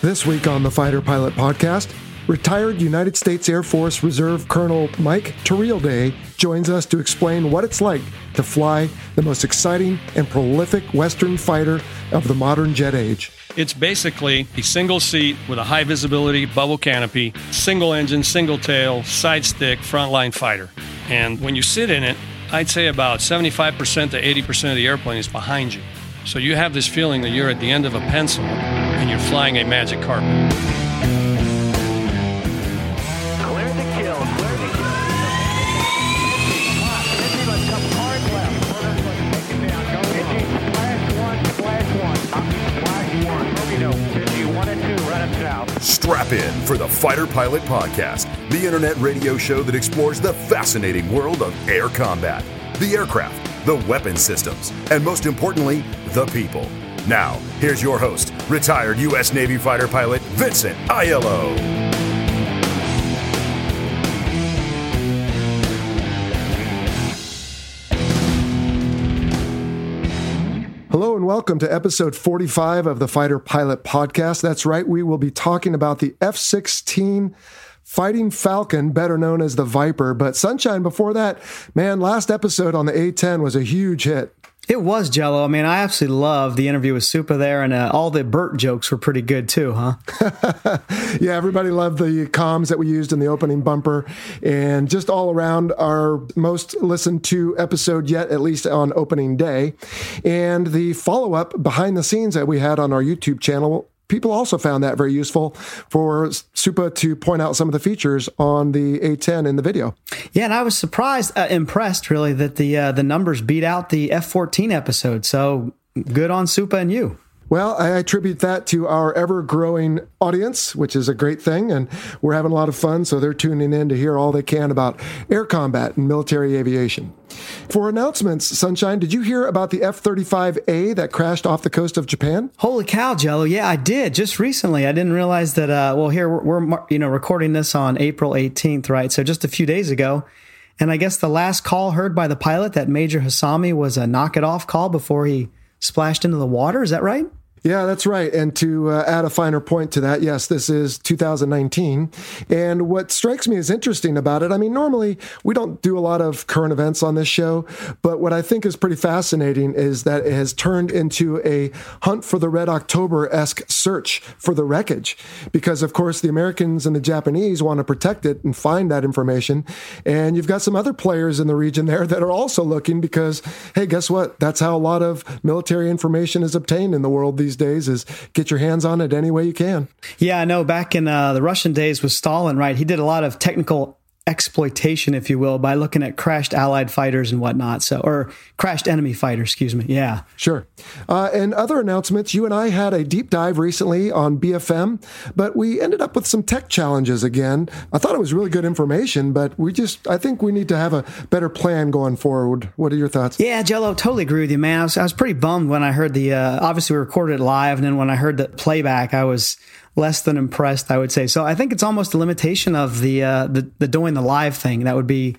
This week on the Fighter Pilot Podcast, retired United States Air Force Reserve Colonel Mike Day joins us to explain what it's like to fly the most exciting and prolific Western fighter of the modern jet age. It's basically a single seat with a high visibility bubble canopy, single engine, single tail, side stick, frontline fighter. And when you sit in it, I'd say about 75% to 80% of the airplane is behind you. So you have this feeling that you're at the end of a pencil and you're flying a magic carpet. Strap in for the Fighter Pilot Podcast, the internet radio show that explores the fascinating world of air combat, the aircraft the weapon systems, and most importantly, the people. Now, here's your host, retired U.S. Navy fighter pilot Vincent Aiello. Hello and welcome to episode 45 of the Fighter Pilot Podcast. That's right, we will be talking about the F 16 Fighting Falcon, better known as the Viper. But Sunshine, before that, man, last episode on the A10 was a huge hit. It was Jello. I mean, I absolutely love the interview with Supa there, and uh, all the Burt jokes were pretty good too, huh? yeah, everybody loved the comms that we used in the opening bumper, and just all around our most listened to episode yet, at least on opening day, and the follow up behind the scenes that we had on our YouTube channel people also found that very useful for Supa to point out some of the features on the A10 in the video. Yeah, and I was surprised, uh, impressed really that the uh, the numbers beat out the F14 episode. So good on Supa and you. Well, I attribute that to our ever growing audience, which is a great thing. And we're having a lot of fun. So they're tuning in to hear all they can about air combat and military aviation. For announcements, Sunshine, did you hear about the F 35A that crashed off the coast of Japan? Holy cow, Jello. Yeah, I did just recently. I didn't realize that, uh, well, here we're, we're, you know, recording this on April 18th, right? So just a few days ago. And I guess the last call heard by the pilot, that Major Hosomi, was a knock it off call before he splashed into the water. Is that right? Yeah, that's right. And to uh, add a finer point to that, yes, this is 2019. And what strikes me as interesting about it, I mean, normally we don't do a lot of current events on this show, but what I think is pretty fascinating is that it has turned into a hunt for the Red October esque search for the wreckage. Because, of course, the Americans and the Japanese want to protect it and find that information. And you've got some other players in the region there that are also looking because, hey, guess what? That's how a lot of military information is obtained in the world these days is get your hands on it any way you can. Yeah, I know. Back in uh, the Russian days with Stalin, right? He did a lot of technical exploitation, if you will, by looking at crashed Allied fighters and whatnot. So, or crashed enemy fighters, excuse me. Yeah, sure. Uh, and other announcements. You and I had a deep dive recently on BFM, but we ended up with some tech challenges again. I thought it was really good information, but we just, I think we need to have a better plan going forward. What are your thoughts? Yeah, Jello, totally agree with you, man. I was, I was pretty bummed when I heard the. Uh, obviously, we recorded it live, and then when I heard the playback, I was less than impressed, I would say. So I think it's almost a limitation of the, uh, the, the doing the live thing. That would be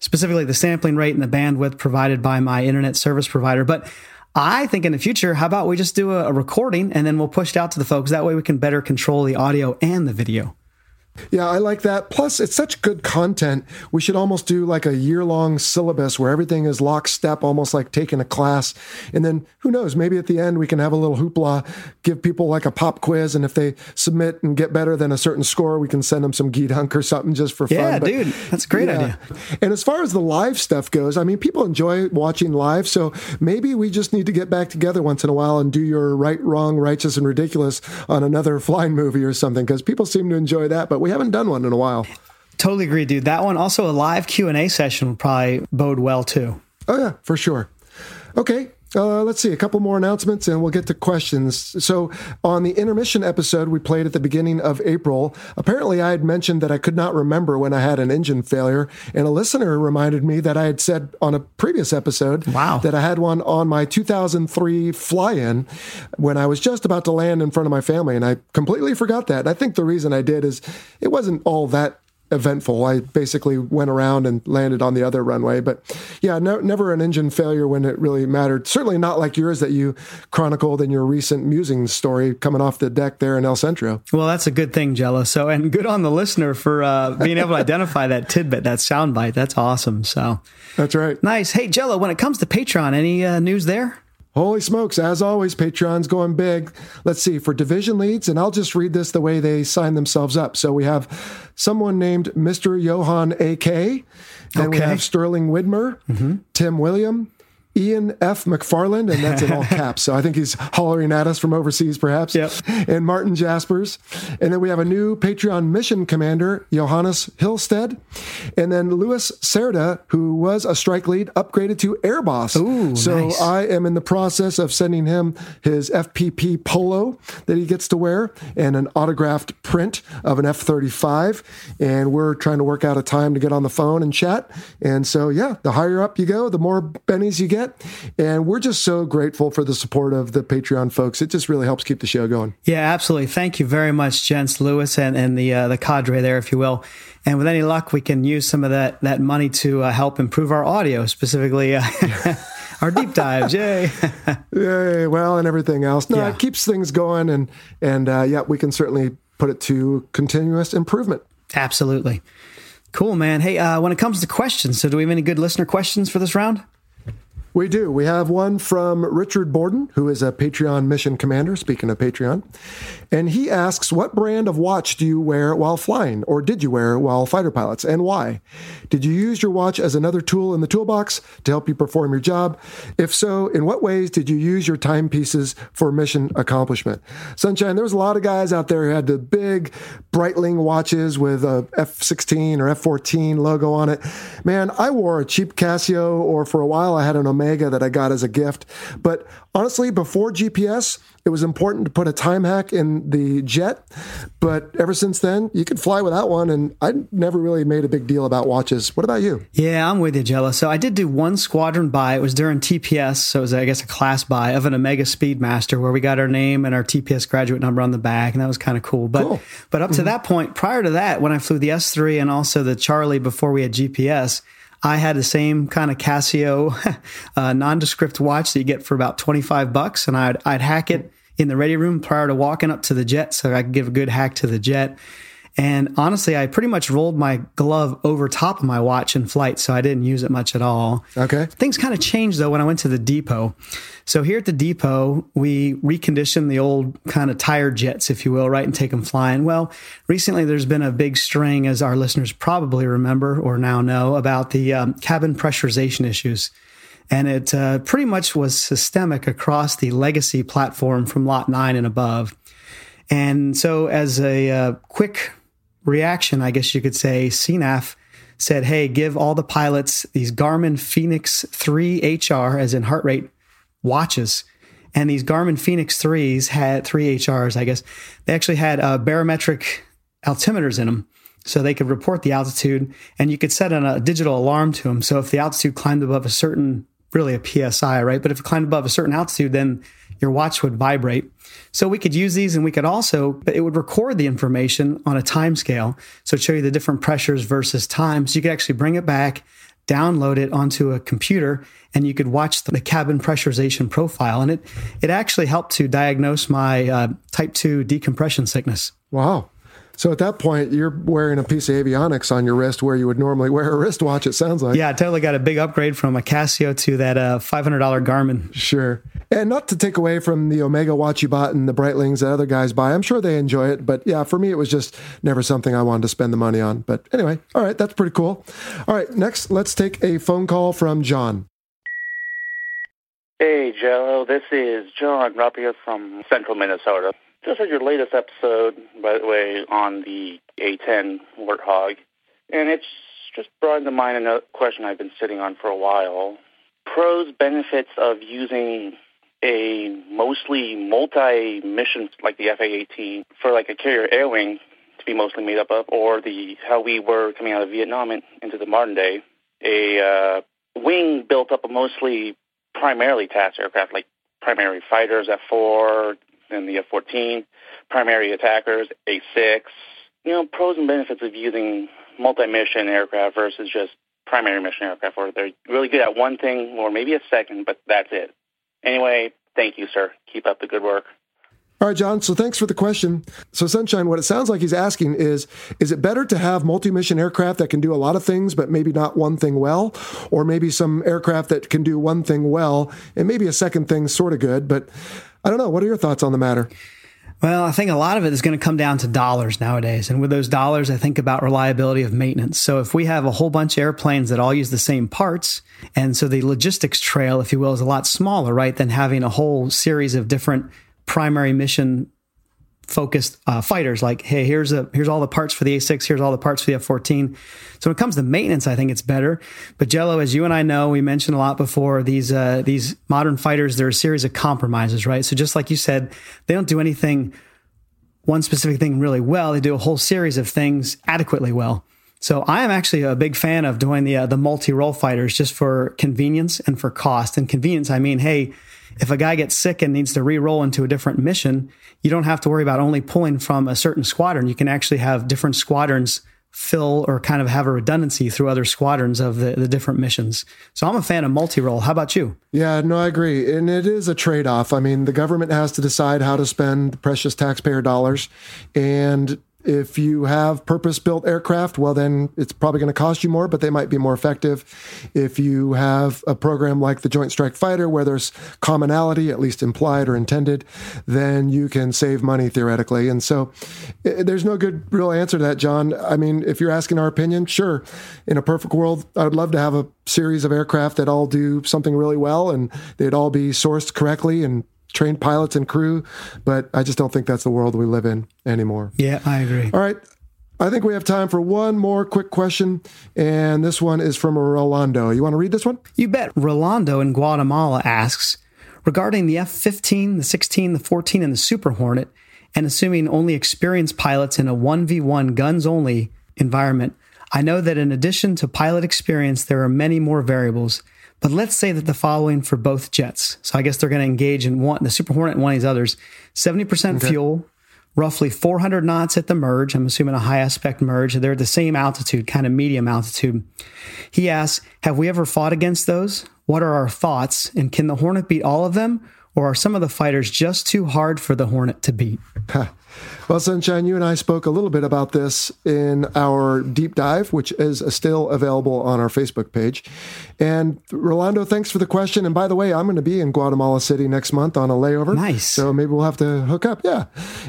specifically the sampling rate and the bandwidth provided by my internet service provider. But I think in the future, how about we just do a, a recording and then we'll push it out to the folks. That way we can better control the audio and the video. Yeah, I like that. Plus, it's such good content. We should almost do like a year long syllabus where everything is lockstep, almost like taking a class. And then who knows, maybe at the end we can have a little hoopla, give people like a pop quiz. And if they submit and get better than a certain score, we can send them some Geet Hunk or something just for fun. Yeah, dude, that's a great yeah. idea. And as far as the live stuff goes, I mean, people enjoy watching live. So maybe we just need to get back together once in a while and do your right, wrong, righteous, and ridiculous on another flying movie or something because people seem to enjoy that. But we haven't done one in a while. Totally agree, dude. That one also a live Q and A session would probably bode well too. Oh yeah, for sure. Okay, Uh, let's see, a couple more announcements and we'll get to questions. So, on the intermission episode we played at the beginning of April, apparently I had mentioned that I could not remember when I had an engine failure. And a listener reminded me that I had said on a previous episode wow. that I had one on my 2003 fly in when I was just about to land in front of my family. And I completely forgot that. And I think the reason I did is it wasn't all that eventful. I basically went around and landed on the other runway. But yeah, no, never an engine failure when it really mattered. Certainly not like yours that you chronicled in your recent musings story coming off the deck there in El Centro. Well, that's a good thing, Jello. So, and good on the listener for uh, being able to identify that tidbit, that soundbite. That's awesome. So, that's right. Nice. Hey, Jello, when it comes to Patreon, any uh, news there? Holy smokes, as always, Patreon's going big. Let's see, for division leads, and I'll just read this the way they sign themselves up. So we have someone named Mr. Johan AK. Then okay. we have Sterling Widmer, mm-hmm. Tim William, Ian F. McFarland, and that's in all caps. So I think he's hollering at us from overseas, perhaps. Yep. And Martin Jaspers. And then we have a new Patreon mission commander, Johannes Hilstead. And then Louis Serda, who was a strike lead, upgraded to Air Boss. Ooh, so nice. I am in the process of sending him his FPP polo that he gets to wear and an autographed print of an F 35. And we're trying to work out a time to get on the phone and chat. And so, yeah, the higher up you go, the more bennies you get get. And we're just so grateful for the support of the Patreon folks. It just really helps keep the show going. Yeah, absolutely. Thank you very much, Jens Lewis and, and the uh, the cadre there, if you will. And with any luck, we can use some of that that money to uh, help improve our audio, specifically. Uh, our deep dives, yay! yay! Well, and everything else. No, yeah. it keeps things going, and and uh, yeah, we can certainly put it to continuous improvement. Absolutely, cool, man. Hey, uh, when it comes to questions, so do we have any good listener questions for this round? We do. We have one from Richard Borden, who is a Patreon mission commander, speaking of Patreon. And he asks, What brand of watch do you wear while flying, or did you wear while fighter pilots, and why? Did you use your watch as another tool in the toolbox to help you perform your job? If so, in what ways did you use your timepieces for mission accomplishment? Sunshine, there was a lot of guys out there who had the big Breitling watches with a F16 or F14 logo on it. Man, I wore a cheap Casio, or for a while I had an Omega that I got as a gift. But honestly, before GPS, it was important to put a time hack in the jet. But ever since then, you could fly without one. And I never really made a big deal about watches. What about you? Yeah, I'm with you, Jello. So I did do one squadron buy. It was during TPS. So it was, I guess, a class buy of an Omega Speedmaster where we got our name and our TPS graduate number on the back. And that was kind of cool. But, cool. but up to mm-hmm. that point, prior to that, when I flew the S3 and also the Charlie before we had GPS, I had the same kind of Casio uh, nondescript watch that you get for about 25 bucks. And I'd, I'd hack it in the ready room prior to walking up to the jet so I could give a good hack to the jet. And honestly, I pretty much rolled my glove over top of my watch in flight, so I didn't use it much at all. Okay. Things kind of changed though when I went to the depot. So here at the depot, we recondition the old kind of tire jets, if you will, right, and take them flying. Well, recently there's been a big string, as our listeners probably remember or now know, about the um, cabin pressurization issues. And it uh, pretty much was systemic across the legacy platform from Lot 9 and above. And so, as a uh, quick reaction, I guess you could say, CNAF said, hey, give all the pilots these Garmin Fenix 3 HR, as in heart rate watches. And these Garmin Fenix 3s had 3 HRs, I guess. They actually had uh, barometric altimeters in them. So they could report the altitude and you could set a digital alarm to them. So if the altitude climbed above a certain, really a PSI, right? But if it climbed above a certain altitude, then your watch would vibrate. So we could use these and we could also, it would record the information on a time scale. So show you the different pressures versus times. So you could actually bring it back, download it onto a computer, and you could watch the cabin pressurization profile. And it, it actually helped to diagnose my uh, type 2 decompression sickness. Wow. So at that point, you're wearing a piece of avionics on your wrist where you would normally wear a wristwatch, it sounds like. Yeah, I totally got a big upgrade from a Casio to that uh, $500 Garmin. Sure. And not to take away from the Omega watch you bought and the Breitlings that other guys buy. I'm sure they enjoy it. But yeah, for me, it was just never something I wanted to spend the money on. But anyway, all right, that's pretty cool. All right, next, let's take a phone call from John. Hey, Joe. This is John Rappia from Central Minnesota. Just heard your latest episode, by the way, on the A10 Warthog, and it's just brought to mind another question I've been sitting on for a while. pros benefits of using a mostly multi-mission like the FA-18 for like a carrier air wing to be mostly made up of, or the how we were coming out of Vietnam and into the modern day, a uh, wing built up of mostly primarily task aircraft like primary fighters F4 and the F-14, primary attackers A-6. You know, pros and benefits of using multi-mission aircraft versus just primary mission aircraft, where they're really good at one thing or maybe a second, but that's it. Anyway, thank you, sir. Keep up the good work. All right, John. So thanks for the question. So, Sunshine, what it sounds like he's asking is Is it better to have multi mission aircraft that can do a lot of things, but maybe not one thing well? Or maybe some aircraft that can do one thing well and maybe a second thing sort of good? But I don't know. What are your thoughts on the matter? Well, I think a lot of it is going to come down to dollars nowadays. And with those dollars, I think about reliability of maintenance. So if we have a whole bunch of airplanes that all use the same parts, and so the logistics trail, if you will, is a lot smaller, right, than having a whole series of different primary mission focused uh, fighters like hey here's a here's all the parts for the a6 here's all the parts for the f14 so when it comes to maintenance i think it's better. But jello as you and i know we mentioned a lot before these uh, these modern fighters they're a series of compromises right? So just like you said they don't do anything one specific thing really well. They do a whole series of things adequately well. So I am actually a big fan of doing the uh, the multi role fighters just for convenience and for cost. And convenience, I mean, hey, if a guy gets sick and needs to re-roll into a different mission, you don't have to worry about only pulling from a certain squadron. You can actually have different squadrons fill or kind of have a redundancy through other squadrons of the, the different missions. So I'm a fan of multi-role. How about you? Yeah, no, I agree. And it is a trade-off. I mean, the government has to decide how to spend precious taxpayer dollars. And if you have purpose built aircraft, well, then it's probably going to cost you more, but they might be more effective. If you have a program like the Joint Strike Fighter, where there's commonality, at least implied or intended, then you can save money theoretically. And so eh, there's no good real answer to that, John. I mean, if you're asking our opinion, sure. In a perfect world, I would love to have a series of aircraft that all do something really well and they'd all be sourced correctly and trained pilots and crew, but I just don't think that's the world we live in anymore. Yeah, I agree. All right. I think we have time for one more quick question, and this one is from Rolando. You want to read this one? You bet. Rolando in Guatemala asks regarding the F 15, the 16, the 14, and the Super Hornet, and assuming only experienced pilots in a 1v1 guns only environment, I know that in addition to pilot experience, there are many more variables. But let's say that the following for both jets. So I guess they're going to engage in one, the Super Hornet and one of these others 70% okay. fuel, roughly 400 knots at the merge. I'm assuming a high aspect merge. They're at the same altitude, kind of medium altitude. He asks, Have we ever fought against those? What are our thoughts? And can the Hornet beat all of them? Or are some of the fighters just too hard for the Hornet to beat? Well, Sunshine, you and I spoke a little bit about this in our deep dive, which is still available on our Facebook page. And Rolando, thanks for the question. And by the way, I'm going to be in Guatemala City next month on a layover. Nice. So maybe we'll have to hook up. Yeah.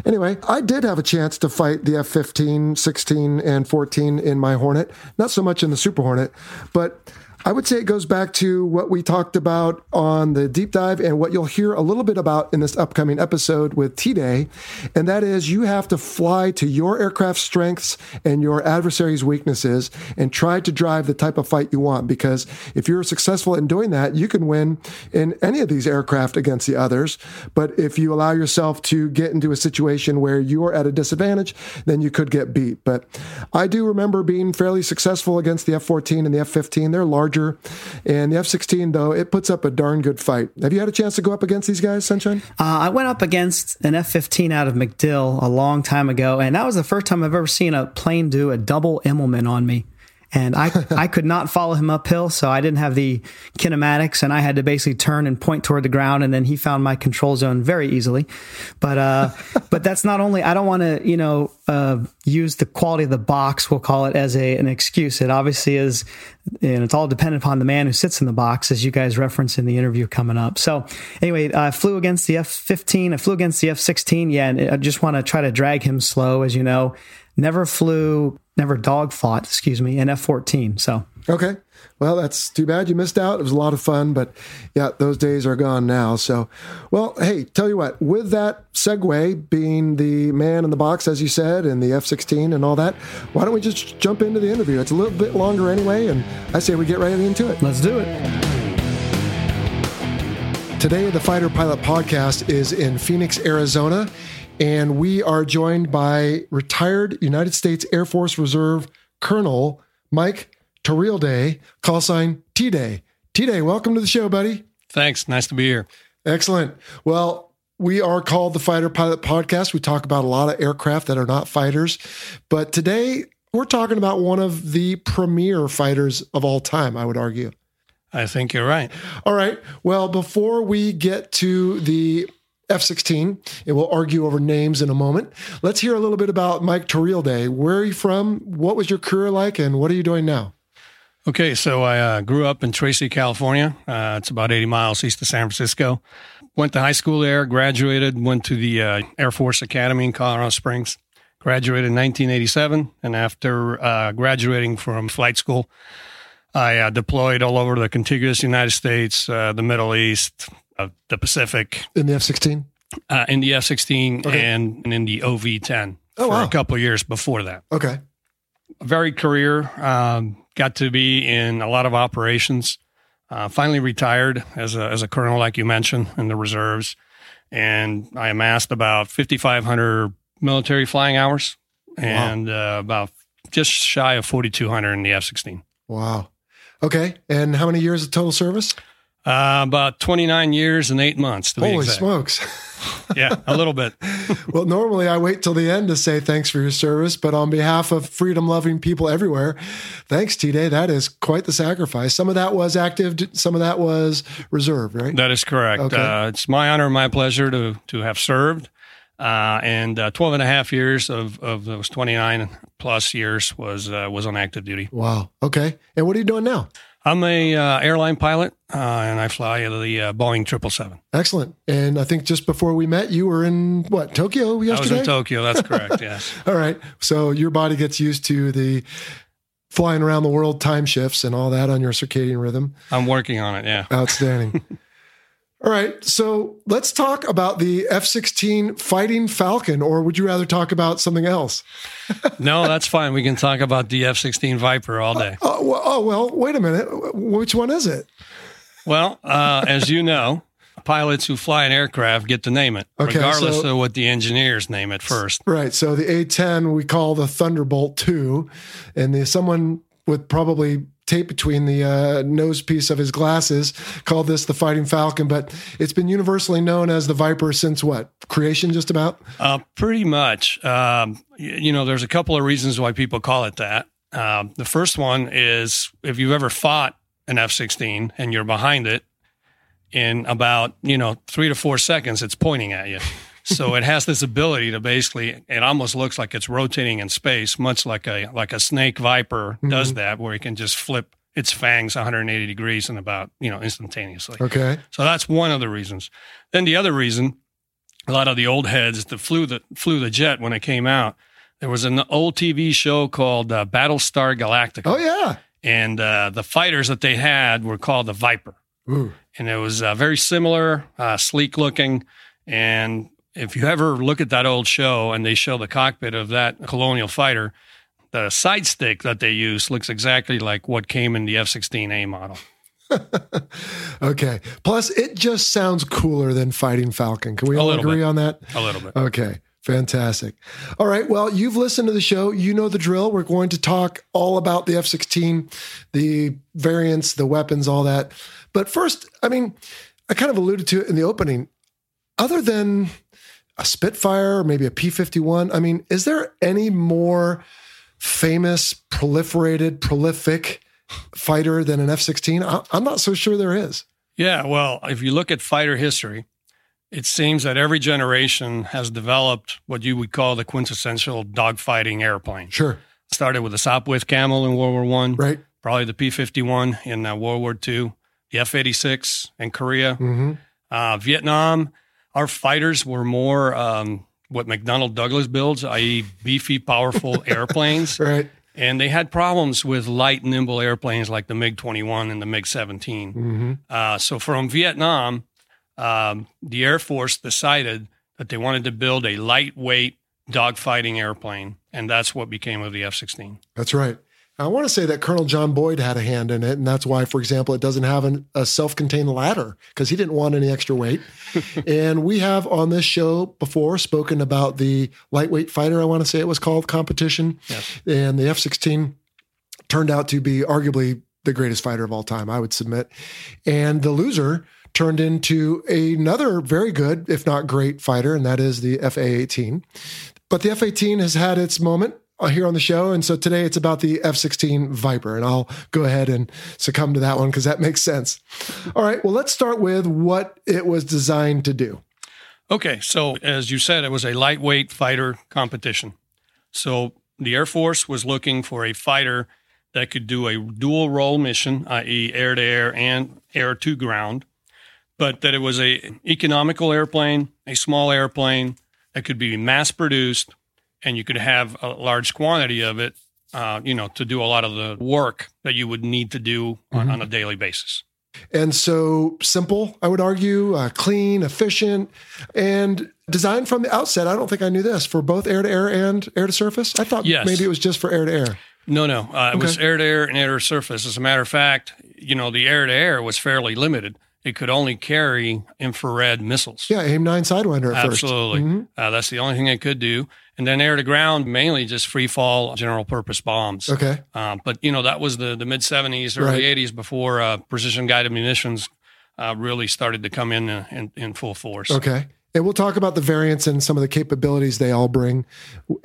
Anyway, I did have a chance to fight the F 15, 16, and 14 in my Hornet. Not so much in the Super Hornet, but I would say it goes back to what we talked about on the deep dive and what you'll hear a little bit about in this upcoming episode with T Day. And that is you have to fly to your aircraft strengths and your adversary's weaknesses and try to drive the type of fight you want. Because if you're successful in doing that, you can win in any of these aircraft against the others. But if you allow yourself to get into a situation where you're at a disadvantage, then you could get beat. But I do remember being fairly successful against the F 14 and the F 15. They're large larger. And the F 16, though, it puts up a darn good fight. Have you had a chance to go up against these guys, Sunshine? Uh, I went up against an F 15 out of MacDill a long time ago, and that was the first time I've ever seen a plane do a double Immelmann on me and I I could not follow him uphill, so I didn't have the kinematics, and I had to basically turn and point toward the ground, and then he found my control zone very easily. But uh, but that's not only I don't want to you know uh, use the quality of the box, we'll call it as a an excuse. It obviously is, and it's all dependent upon the man who sits in the box, as you guys reference in the interview coming up. So anyway, I flew against the F fifteen, I flew against the F sixteen, yeah, and I just want to try to drag him slow, as you know. Never flew never dog fought, excuse me, in F 14. So, okay. Well, that's too bad you missed out. It was a lot of fun, but yeah, those days are gone now. So, well, hey, tell you what, with that segue being the man in the box, as you said, and the F 16 and all that, why don't we just jump into the interview? It's a little bit longer anyway, and I say we get right into it. Let's do it. Today, the Fighter Pilot Podcast is in Phoenix, Arizona, and we are joined by retired United States Air Force Reserve Colonel Mike Day, call sign T Day. T Day, welcome to the show, buddy. Thanks. Nice to be here. Excellent. Well, we are called the Fighter Pilot Podcast. We talk about a lot of aircraft that are not fighters, but today we're talking about one of the premier fighters of all time, I would argue. I think you're right. All right. Well, before we get to the F 16, and we'll argue over names in a moment, let's hear a little bit about Mike Day. Where are you from? What was your career like, and what are you doing now? Okay, so I uh, grew up in Tracy, California. Uh, it's about 80 miles east of San Francisco. Went to high school there, graduated, went to the uh, Air Force Academy in Colorado Springs. Graduated in 1987, and after uh, graduating from flight school, I uh, deployed all over the contiguous United States, uh, the Middle East, the Pacific. In the F 16? Uh, in the F 16 and, and, in the OV 10 oh, for wow. a couple years before that. Okay. Very career. Um, got to be in a lot of operations. Uh, finally retired as a, as a colonel, like you mentioned, in the reserves. And I amassed about 5,500 military flying hours and wow. uh, about just shy of 4,200 in the F 16. Wow. Okay. And how many years of total service? Uh, about 29 years and eight months. Holy smokes. yeah, a little bit. well, normally I wait till the end to say thanks for your service, but on behalf of freedom loving people everywhere, thanks, T Day. That is quite the sacrifice. Some of that was active, some of that was reserved, right? That is correct. Okay. Uh, it's my honor and my pleasure to, to have served. Uh, and uh, 12 and a half years of, of those 29 plus years was uh, was on active duty. Wow. Okay. And what are you doing now? I'm a uh, airline pilot, uh, and I fly the uh, Boeing 777. Excellent. And I think just before we met, you were in what Tokyo yesterday. I was in Tokyo. That's correct. yes. all right. So your body gets used to the flying around the world time shifts and all that on your circadian rhythm. I'm working on it. Yeah. Outstanding. All right, so let's talk about the F 16 Fighting Falcon, or would you rather talk about something else? no, that's fine. We can talk about the F 16 Viper all day. Uh, uh, well, oh, well, wait a minute. Which one is it? Well, uh, as you know, pilots who fly an aircraft get to name it, okay, regardless so, of what the engineers name it first. Right. So the A 10 we call the Thunderbolt 2, and the, someone with probably tape between the uh, nose piece of his glasses, called this the Fighting Falcon, but it's been universally known as the Viper since what? Creation, just about? Uh, pretty much. Um, you know, there's a couple of reasons why people call it that. Uh, the first one is if you've ever fought an F 16 and you're behind it, in about, you know, three to four seconds, it's pointing at you so it has this ability to basically it almost looks like it's rotating in space much like a like a snake viper mm-hmm. does that where it can just flip its fangs 180 degrees in about you know instantaneously. Okay. So that's one of the reasons. Then the other reason a lot of the old heads that flew the flew the jet when it came out there was an old tv show called uh, battlestar galactica. Oh yeah. And uh, the fighters that they had were called the viper. Ooh. and it was uh, very similar uh, sleek looking and if you ever look at that old show and they show the cockpit of that colonial fighter, the side stick that they use looks exactly like what came in the F 16A model. okay. Plus, it just sounds cooler than Fighting Falcon. Can we all agree bit. on that? A little bit. Okay. Fantastic. All right. Well, you've listened to the show. You know the drill. We're going to talk all about the F 16, the variants, the weapons, all that. But first, I mean, I kind of alluded to it in the opening. Other than a Spitfire or maybe a P 51. I mean, is there any more famous, proliferated, prolific fighter than an F 16? I'm not so sure there is. Yeah, well, if you look at fighter history, it seems that every generation has developed what you would call the quintessential dogfighting airplane. Sure. Started with the Sopwith Camel in World War One, right? Probably the P fifty one in uh, World War Two, the F eighty six in Korea, mm-hmm. uh, Vietnam our fighters were more um, what McDonnell Douglas builds, i.e., beefy, powerful airplanes. Right. And they had problems with light, nimble airplanes like the MiG 21 and the MiG 17. Mm-hmm. Uh, so from Vietnam, um, the Air Force decided that they wanted to build a lightweight dogfighting airplane. And that's what became of the F 16. That's right. I want to say that Colonel John Boyd had a hand in it, and that's why, for example, it doesn't have an, a self-contained ladder because he didn't want any extra weight. and we have on this show before spoken about the lightweight fighter. I want to say it was called competition, Yes. and the F-16 turned out to be arguably the greatest fighter of all time. I would submit, and the loser turned into another very good, if not great, fighter, and that is the F-A-18. But the F-18 has had its moment Uh, here on the show. And so today it's about the F 16 Viper. And I'll go ahead and succumb to that one because that makes sense. All right. Well, let's start with what it was designed to do. Okay, so as you said, it was a lightweight fighter competition. So the Air Force was looking for a fighter that could do a dual role mission, i.e., air to air and air to ground, but that it was a economical airplane, a small airplane that could be mass produced, and you could have a large quantity of it, uh, you know, to do a lot of the work that you would need to do on, on a daily basis. And so simple, I would argue, uh, clean, efficient, and designed from the outset. I don't think I knew this for both air to air and air to surface. I thought Yes. maybe it was just for air to air. No, no. Uh, It was air to air and air to surface. As a matter of fact, you know, the air to air was fairly limited. It could only carry infrared missiles. Yeah, AIM 9 Sidewinder at first. Absolutely. Mhm. Uh, that's the only thing it could do. And then air to ground, mainly just free fall general purpose bombs. Okay. Um, but, you know, that was the, the mid 70s, early Right. 80s before uh, precision guided munitions uh, really started to come in, uh, in in full force. Okay. And we'll talk about the variants and some of the capabilities they all bring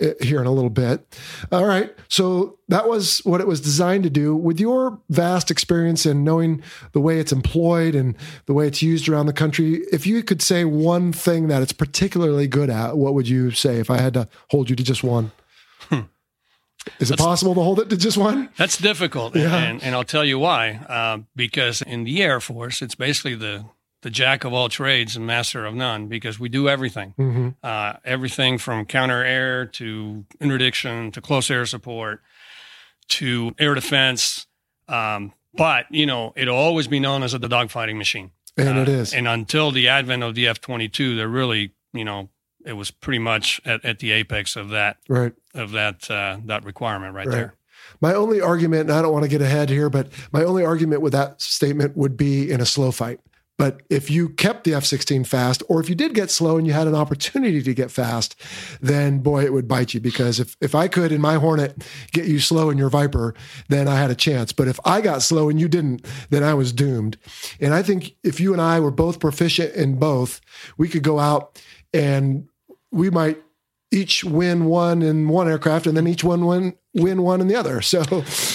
uh, here in a little bit. All right. So that was what it was designed to do. With your vast experience and knowing the way it's employed and the way it's used around the country, if you could say one thing that it's particularly good at, what would you say if I had to hold you to just one? Is it possible to hold it to just one? That's difficult, Yeah. and, and I'll tell you why. Uh, because in the Air Force, it's basically the the jack of all trades and master of none. Because we do everything, Mm-hmm. uh, everything from counter air to interdiction to close air support to air defense. Um, but you know, it'll always be known as a dogfighting machine. And it Uh, is. And until the advent of the F twenty two, they're really, you know, it was pretty much at, at the apex of that Right. of that uh, that requirement right, Right. there. My only argument, and I don't want to get ahead here, but my only argument with that statement would be in a slow fight. But if you kept the F 16 fast, or if you did get slow and you had an opportunity to get fast, then boy, it would bite you. Because if, if I could in my Hornet get you slow in your Viper, then I had a chance. But if I got slow and you didn't, then I was doomed. And I think if you and I were both proficient in both, we could go out and we might each win one in one aircraft and then each one win win one in the other. So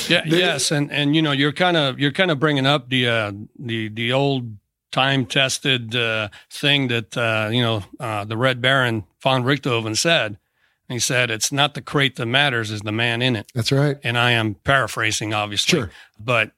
Yeah, They- yes, and and you know you're kind of you're kind of bringing up the uh, the the old time tested uh, thing that uh, you know uh, the Red Baron von Richthofen said. He said it's not the crate that matters, is the man in it. that's right. And I am paraphrasing, obviously, Sure. but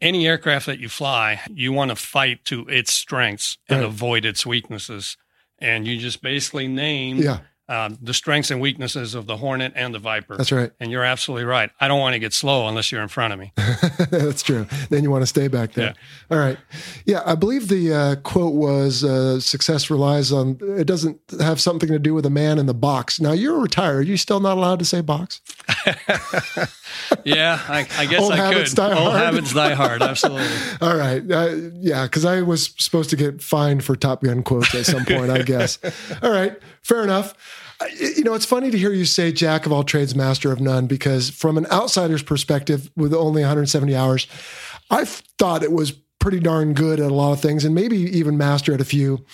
any aircraft that you fly, you want to fight to its strengths and Right. avoid its weaknesses. And you just basically name Yeah, um, the strengths and weaknesses of the Hornet and the Viper. that's right. And you're absolutely right. I don't want to get slow unless you're in front of me. that's true. Then you want to stay back there. All right. Yeah, I believe the uh, quote was uh, success relies on, it doesn't have something to do with a man in the box. Now, you're retired. Are you still not allowed to say box? Yeah, I, I guess Old I habits could. die Old hard. habits die hard. Absolutely. All right. Uh, yeah, because I was supposed to get fined for Top Gun quotes at some point, I guess. All right. Fair enough. You know, it's funny to hear you say jack of all trades, master of none, because from an outsider's perspective, with only 170 hours, I thought it was pretty darn good at a lot of things and maybe even master at a few.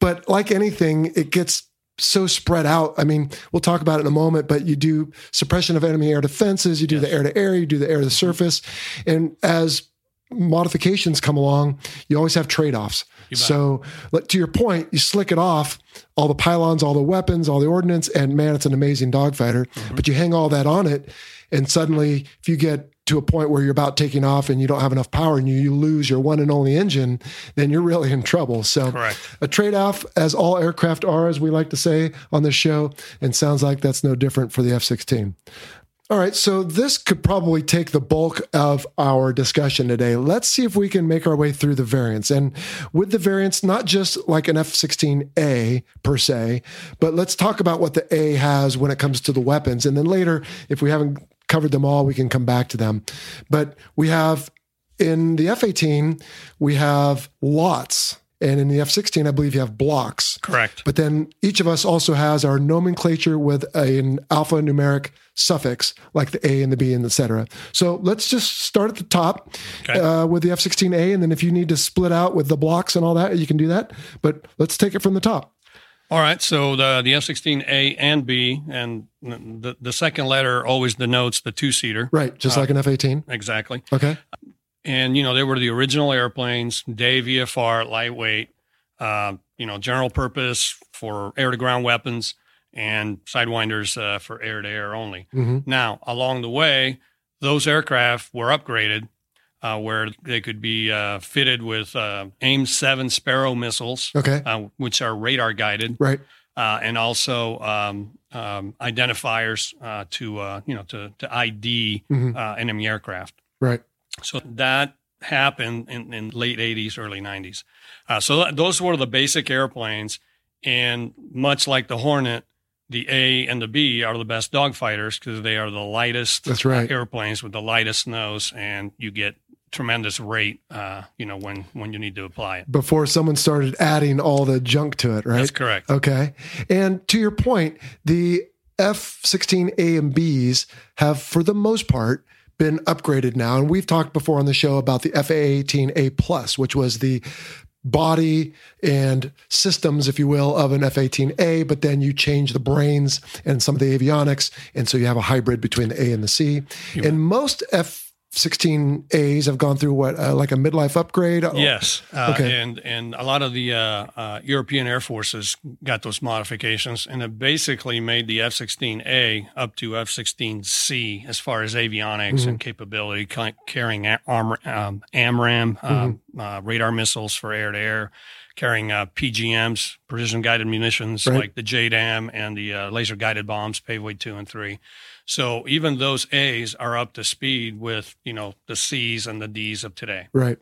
But like anything, it gets so spread out. I mean, we'll talk about it in a moment, but you do suppression of enemy air defenses, you do the air to air, you do the air to the mm-hmm. surface. And as modifications come along, you always have trade offs. So, to your point, you slick it off all the pylons, all the weapons, all the ordnance, and man, it's an amazing dogfighter. Mm-hmm. But you hang all that on it, and suddenly, if you get to a point where you're about taking off and you don't have enough power and you, you lose your one and only engine, then you're really in trouble. So, Correct. a trade off, as all aircraft are, as we like to say on this show, and sounds like that's no different for the F 16. All right, so this could probably take the bulk of our discussion today. Let's see if we can make our way through the variants. And with the variants, not just like an F 16A per se, but let's talk about what the A has when it comes to the weapons. And then later, if we haven't covered them all, we can come back to them. But we have in the F 18, we have lots. And in the F 16, I believe you have blocks. Correct. But then each of us also has our nomenclature with an alphanumeric suffix, like the A and the B and et cetera. So let's just start at the top Okay. uh, with the F 16A. And then if you need to split out with the blocks and all that, you can do that. But let's take it from the top. All right. So the the F sixteen A and B, and the the second letter always denotes the two seater. Right. Just like an F 18. Exactly. Okay. and you know they were the original airplanes day vfr lightweight uh, you know general purpose for air to ground weapons and sidewinders uh, for air to air only hmm now along the way those aircraft were upgraded uh, where they could be uh, fitted with uh, aim 7 sparrow missiles Okay. uh, which are radar guided Right. uh, and also um, um, identifiers uh, to uh, you know to, to id Mhm. uh, enemy aircraft Right. so that happened in, in late 80s, early 90s. Uh, so th- those were the basic airplanes. And much like the Hornet, the A and the B are the best dogfighters because they are the lightest That's right. airplanes with the lightest nose, and you get tremendous rate, uh, you know, when when you need to apply it. Before someone started adding all the junk to it, right? That's correct. Okay. And to your point, the F 16A and Bs have, for the most part, been upgraded now. And we've talked before on the show about the FA 18A Plus, which was the body and systems, if you will, of an F 18A, but then you change the brains and some of the avionics. And so you have a hybrid between the A and the C. and most F 16As have gone through what, uh, like a midlife upgrade? Oh. Yes, uh, Okay. and and a lot of the uh, uh, European air forces got those modifications, and it basically made the F-16A up to F-16C as far as avionics and capability, ca- carrying arm, um, AMRAAM um, uh, radar missiles for air to air, carrying uh, PGMs, precision guided munitions Right. like the JDAM and the uh, laser guided bombs, Paveway two and three. So even those A's are up to speed with you know the C's and the D's of today. Right.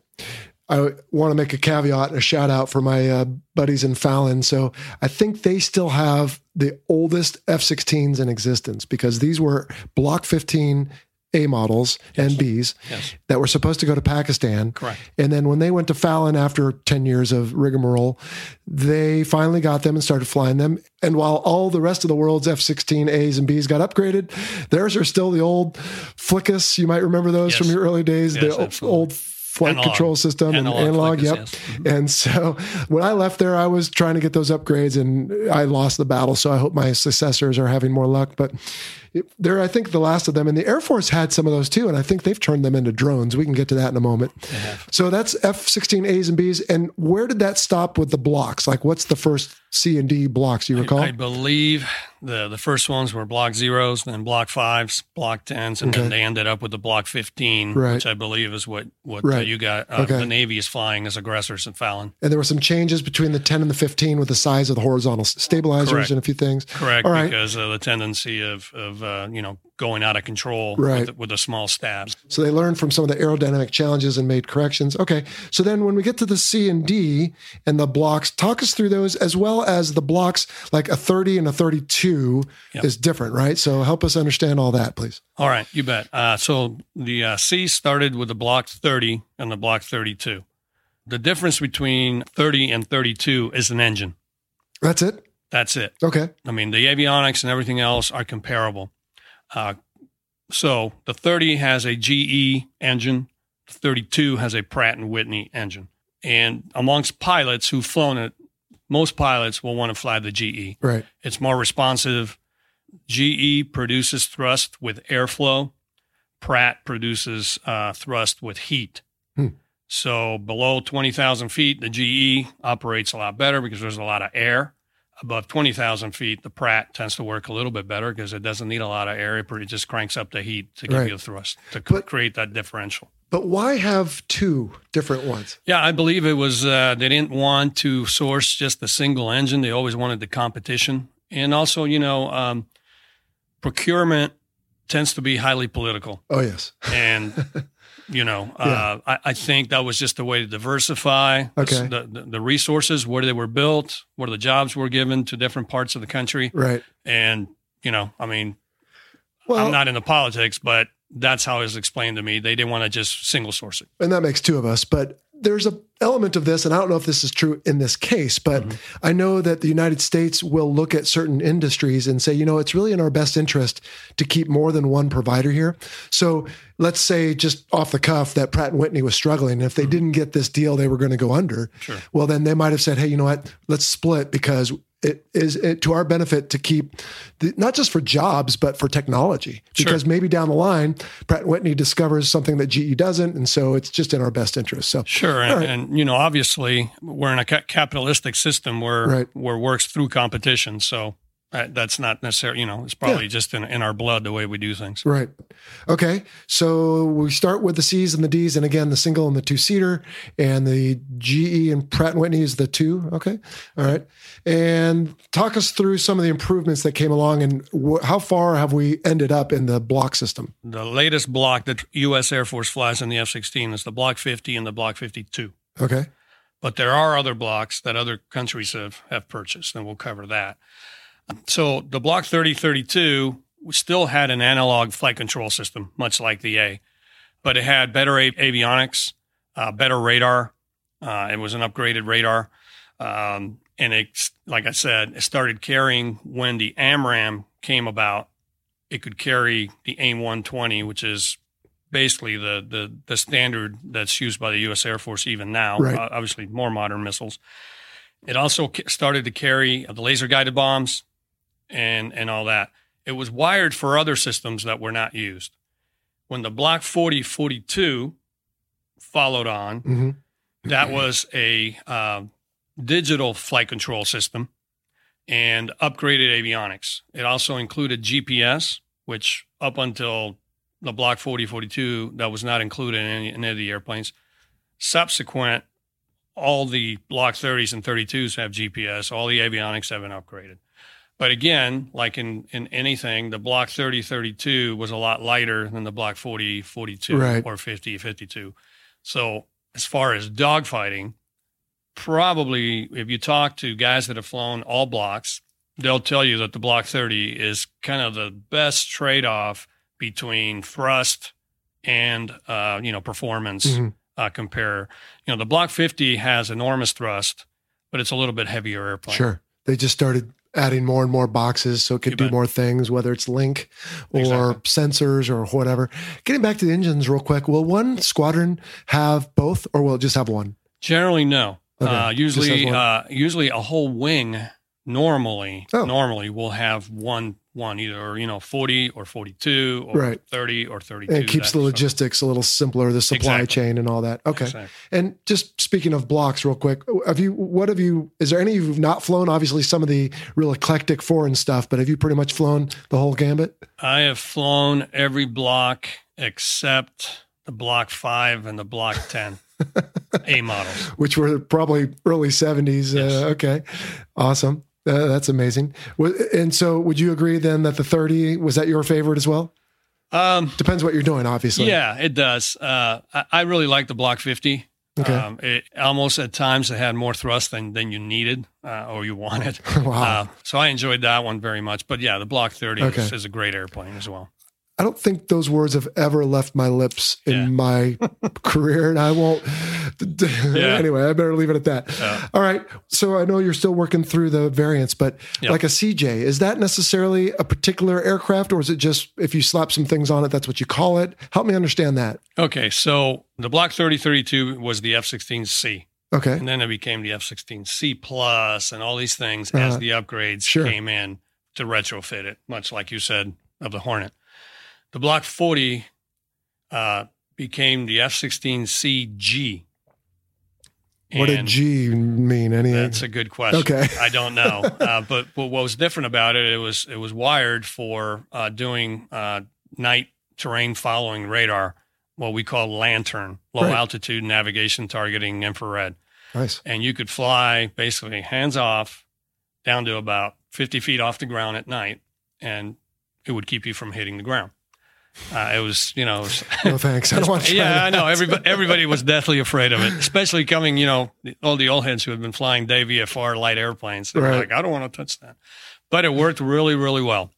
I want to make a caveat a shout out for my uh, buddies in Fallon. So I think they still have the oldest F 16s in existence because these were Block 15 A models and Bs Yes. that were supposed to go to Pakistan. Correct. And then when they went to Fallon after 10 years of rigmarole, they finally got them and started flying them. And while all the rest of the world's F 16 As and Bs got upgraded, theirs are still the old Flickus. You might remember those Yes. from your early days, Yes, the absolutely. old flight Analog. control system Analog and analog. Yep. yes. Mm-hmm. And so when I left there, I was trying to get those upgrades and I lost the battle. So I hope my successors are having more luck. But they're, I think, the last of them. And the Air Force had some of those too. And I think they've turned them into drones. We can get to that in a moment. So that's F 16 As and Bs. And where did that stop with the blocks? Like, what's the first C and D blocks you recall? I believe the the first ones were block zeros, then block fives, block tens, and Okay. then they ended up with the block fifteen, Right. which I believe is what what uh, you got. Uh, Okay. The Navy is flying as aggressors in Fallon. and there were some changes between the 10 and the 15 with the size of the horizontal stabilizers Correct. and a few things. Correct, All right. because of the tendency of of uh, you know going out of control Right. with, with the small stabs. So they learned from some of the aerodynamic challenges and made corrections. Okay. So then when we get to the C and D and the blocks, talk us through those as well as the blocks like a 30 and a 32 Yep. is different, right? So help us understand all that, please. All right, you bet. Uh, so the uh, C started with the block 30 and the block 32. The difference between 30 and 32 is an engine. That's it. That's it. Okay. I mean, the avionics and everything else are comparable. Uh, so the 30 has a GE engine, the 32 has a Pratt and Whitney engine. And amongst pilots who've flown it, most pilots will want to fly the GE. Right. It's more responsive. GE produces thrust with airflow. Pratt produces uh, thrust with heat. Hmm. So below 20,000 feet, the GE operates a lot better because there's a lot of air. Above 20,000 feet, the Pratt tends to work a little bit better because it doesn't need a lot of air. It pretty- just cranks up the heat to give Right. you the thrust to But- create that differential. But why have two different ones? Yeah, I believe it was uh, they didn't want to source just a single engine. They always wanted the competition, and also, you know, um, procurement tends to be highly political, Oh, yes. and you know, uh, I, I think that was just a way to diversify the- Okay. the, the, the resources, where they were built, where the jobs were given to different parts of the country, Right. and you know, I mean, Well, I'm not into politics, but that's how it was explained to me. They didn't want to just single source it. And that makes two of us. But there's a element of this, and I don't know if this is true in this case, but mm-hmm. I know that the United States will look at certain industries and say, you know, it's really in our best interest to keep more than one provider here. So let's say just off the cuff that Pratt and Whitney was struggling. And if they mm-hmm. didn't get this deal, they were going to go under. Sure. Well, then they might have said, hey, you know what? Let's split because it is it, to our benefit to keep the, not just for jobs but for technology because sure. maybe down the line Pratt Whitney discovers something that GE doesn't and so it's just in our best interest so sure and, right. and you know obviously we're in a capitalistic system where right. where works through competition so that's not necessarily, you know, it's probably yeah. just in, in our blood the way we do things. Right. Okay. So we start with the C's and the D's, and again, the single and the two seater, and the GE and Pratt and Whitney is the two. Okay. All right. And talk us through some of the improvements that came along and wh- how far have we ended up in the block system? The latest block that U.S. Air Force flies in the F 16 is the Block 50 and the Block 52. Okay. But there are other blocks that other countries have, have purchased, and we'll cover that. So the Block 3032 still had an analog flight control system, much like the A, but it had better avionics, uh, better radar. Uh, it was an upgraded radar. Um, and it, like I said, it started carrying when the AMRAAM came about. It could carry the AIM 120, which is basically the, the, the standard that's used by the U.S. Air Force even now. Right. Uh, obviously, more modern missiles. It also started to carry the laser guided bombs, and and all that. It was wired for other systems that were not used. When the Block 4042 followed on, mm-hmm. that was a uh, digital flight control system and upgraded avionics. It also included GPS, which up until the Block 4042, that was not included in any, in any of the airplanes. Subsequent, all the Block 30s and 32s have GPS. All the avionics have been upgraded. But again, like in, in anything, the block 30 32 was a lot lighter than the block 40 42 right. or 50 52. So, as far as dogfighting, probably if you talk to guys that have flown all blocks, they'll tell you that the block 30 is kind of the best trade off between thrust and uh, you know performance mm-hmm. uh, compare. You know, the block 50 has enormous thrust, but it's a little bit heavier airplane. Sure. They just started adding more and more boxes so it could do more things, whether it's link or exactly. sensors or whatever. Getting back to the engines real quick, will one squadron have both or will it just have one? Generally, no. Okay. Uh, usually, uh, usually a whole wing normally oh. normally will have one one either you know 40 or 42 or right. 30 or 32 and it keeps the logistics stuff. a little simpler the supply exactly. chain and all that okay exactly. and just speaking of blocks real quick have you what have you is there any you've not flown obviously some of the real eclectic foreign stuff but have you pretty much flown the whole gambit i have flown every block except the block 5 and the block 10 a models which were probably early 70s yes. uh, okay awesome uh, that's amazing. And so, would you agree then that the 30 was that your favorite as well? Um, Depends what you're doing, obviously. Yeah, it does. Uh, I, I, really like the Block 50. Okay. Um, it almost at times it had more thrust than, than you needed uh, or you wanted. wow. Uh, so I enjoyed that one very much. But yeah, the Block 30 okay. is, is, a great airplane as well. I don't think those words have ever left my lips in yeah. my career, and I won't. Yeah. Anyway, I better leave it at that. Yeah. All right. So I know you're still working through the variants, but yep. like a CJ, is that necessarily a particular aircraft, or is it just if you slap some things on it, that's what you call it? Help me understand that. Okay. So the Block 3032 was the F 16C. Okay. And then it became the F 16C Plus and all these things uh-huh. as the upgrades sure. came in to retrofit it, much like you said of the Hornet. The Block 40 uh, became the F 16CG. What did G mean? Any? That's a good question. Okay, I don't know. uh, but, but what was different about it, it was it was wired for uh, doing uh, night terrain following radar, what we call LANTIRN, low right. altitude navigation targeting infrared. Nice. And you could fly basically hands off down to about 50 feet off the ground at night, and it would keep you from hitting the ground. Uh, it was, you know, was, no thanks. I don't want to yeah, I know. Everybody, everybody was deathly afraid of it, especially coming, you know, all the old heads who had been flying Day VFR light airplanes. They right. were like, I don't want to touch that. But it worked really, really well.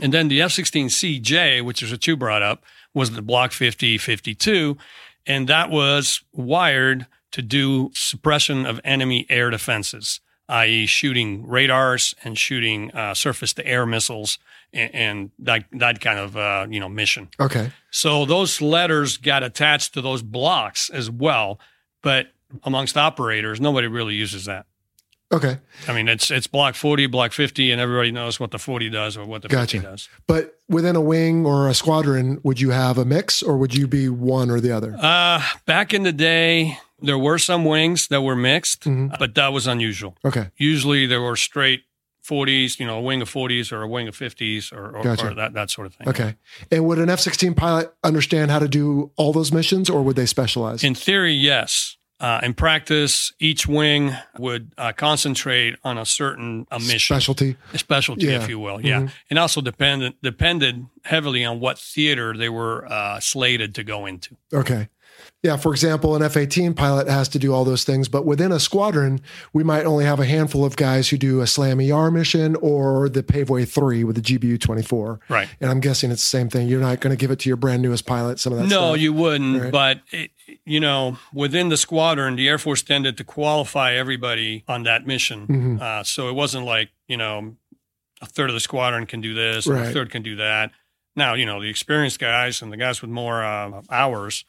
And then the F 16CJ, which is what you brought up, was the Block 50 52. And that was wired to do suppression of enemy air defenses, i.e., shooting radars and shooting uh, surface to air missiles and, and, that, that kind of uh, you know mission. Okay. So those letters got attached to those blocks as well. But amongst operators, nobody really uses that. Okay. I mean, it's it's block 40, block 50, and everybody knows what the 40 does or what the Gotcha. 50 does. But within a wing or a squadron, would you have a mix or would you be one or the other? Uh, back in the day, there were some wings that were mixed, Mhm. but that was unusual. Okay. Usually there were straight 40s, you know, a wing of 40s or a wing of 50s or, or, Gotcha. or that, that sort of thing. Okay. And would an F 16 pilot understand how to do all those missions or would they specialize? In theory, yes. Uh, in practice, each wing would uh, concentrate on a certain a mission. Specialty. a specialty, Yeah. if you will. Yeah, Mhm. and also depended depended heavily on what theater they were uh, slated to go into. Okay. Yeah. For example, an F 18 pilot has to do all those things, but within a squadron, we might only have a handful of guys who do a SLAM ER mission or the Paveway 3 with the GBU 24. Right. And I'm guessing it's the same thing. You're not going to give it to your brand newest pilot, some of that No, stuff. you wouldn't. Right. But it, you know, within the squadron, the Air Force tended to qualify everybody on that mission. Mhm. Uh, so it wasn't like you know, a third of the squadron can do this, Right. a third can do that. Now, you know, the experienced guys and the guys with more uh, hours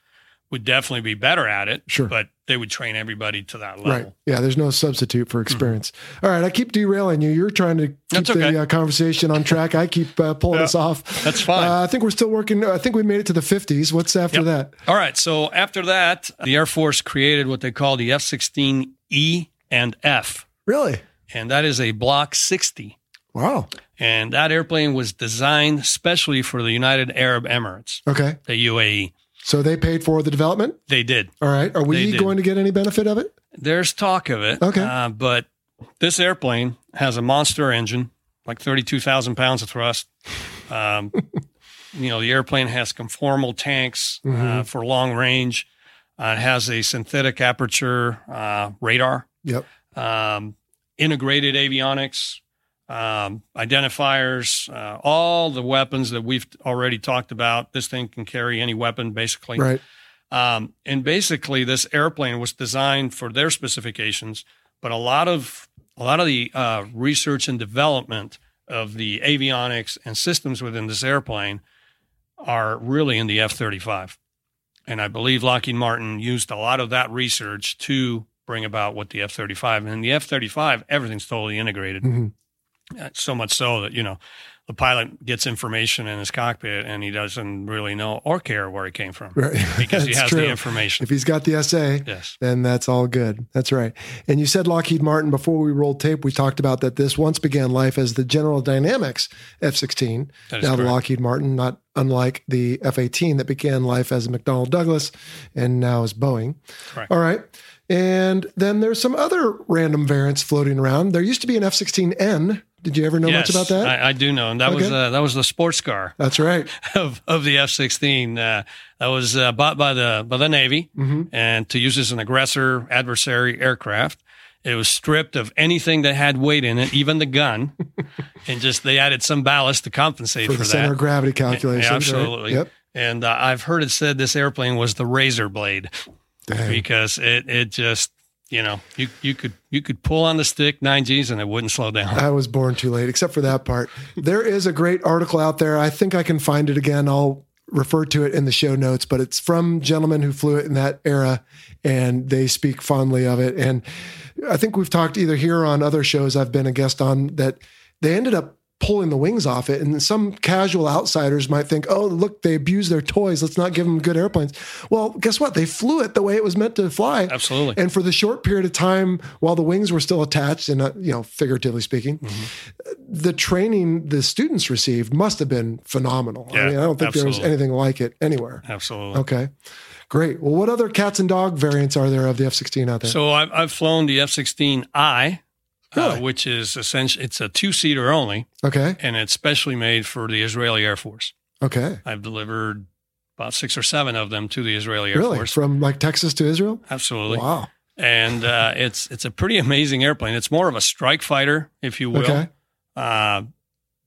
would definitely be better at it. Sure. but they would train everybody to that level. Right. Yeah. There's no substitute for experience. All right. I keep derailing you. You're trying to keep That's the uh, conversation on track. I keep uh, pulling Yeah. us off. That's fine. Uh, I think we're still working. I think we made it to the 50s. What's after Yep. that? All right. So after that, the Air Force created what they call the F 16E and F, Really? and that is a Block 60. Wow. And that airplane was designed specially for the United Arab Emirates, Okay. the UAE. So they paid for the development. They did. All right. Are we going to get any benefit of it? There's talk of it. Okay. Uh, but this airplane has a monster engine, like 32,000 pounds of thrust. Um, you know, the airplane has conformal tanks uh, for long range. Uh, it has a synthetic aperture uh, radar, Yep. um, integrated avionics, um, identifiers, uh, all the weapons that we've already talked about. This thing can carry any weapon, basically. Right. Um, and basically, this airplane was designed for their specifications, but a lot of a lot of the uh, research and development of the avionics and systems within this airplane are really in the F thirty five, and I believe Lockheed Martin used a lot of that research to bring about what the F thirty five and the F thirty five everything's totally integrated. Mhm. Uh, So much so that you know the pilot gets information in his cockpit and he doesn't really know or care where he came from Right. because he has true. the information. If he's got the SA, Yes. then that's all good. That's right. And you said Lockheed Martin before we rolled tape. We talked about that this once began life as the General Dynamics F-16. That is Now the. Lockheed Martin, not unlike the F-18 that began life as McDonnell Douglas and now is Boeing. Correct. All right. And then there's some other random variants floating around. There used to be an F-16N. Did you ever know yes, much about that? I, I do know, and that was uh, that was the sports car That's right. of, of the F sixteen. Uh, that was uh, bought by the by the Navy Mhm. and to use as an aggressor adversary aircraft. It was stripped of anything that had weight in it, even the gun, and just they added some ballast to compensate For for, the that. center of gravity calculations. Yeah, right? absolutely. Yep. And uh, I've heard it said this airplane was the razor blade Dang. because it it just you know you you could you could pull on the stick nine G's and it wouldn't slow down. I was born too late, except for that part. There is a great article out there. I think I can find it again. I'll refer to it in the show notes, but it's from gentlemen who flew it in that era and they speak fondly of it. And I think we've talked either here or on other shows I've been a guest on that they ended up pulling the wings off it. And some casual outsiders might think, oh, look, they abused their toys. Let's not give them good airplanes. Well, guess what? They flew it the way it was meant to fly. Absolutely. And for the short period of time while the wings were still attached, and uh, you know, figuratively speaking, the training the students received must have been phenomenal. I Yeah, mean, I don't think there was anything like it anywhere. Absolutely. Okay, great. Well, what other cats and dog variants are there of the F sixteen out there? So I've, I've flown the F-16I, Really? uh, which is essentially it's a two-seater only, okay, and it's specially made for the Israeli Air Force. okay, I've delivered about six or seven of them to the Israeli Air really Force. from like Texas to Israel. Absolutely. Wow. And uh, it's it's a pretty amazing airplane. It's more of a strike fighter, if you will. Okay. Uh,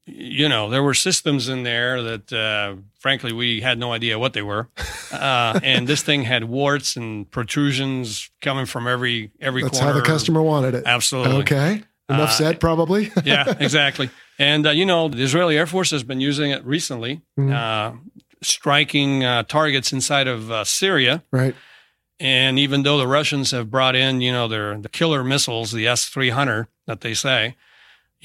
you know, there were systems in there that, uh, frankly, we had no idea what they were, uh, and this thing had warts and protrusions coming from every every. That's corner. how the customer wanted it. Absolutely. Okay. Enough Uh, said, probably. yeah, exactly. And uh, you know, the Israeli Air Force has been using it recently, Mhm. uh, striking uh, targets inside of uh, Syria. right. And even though the Russians have brought in, you know, their the killer missiles, the S three hundred that they say,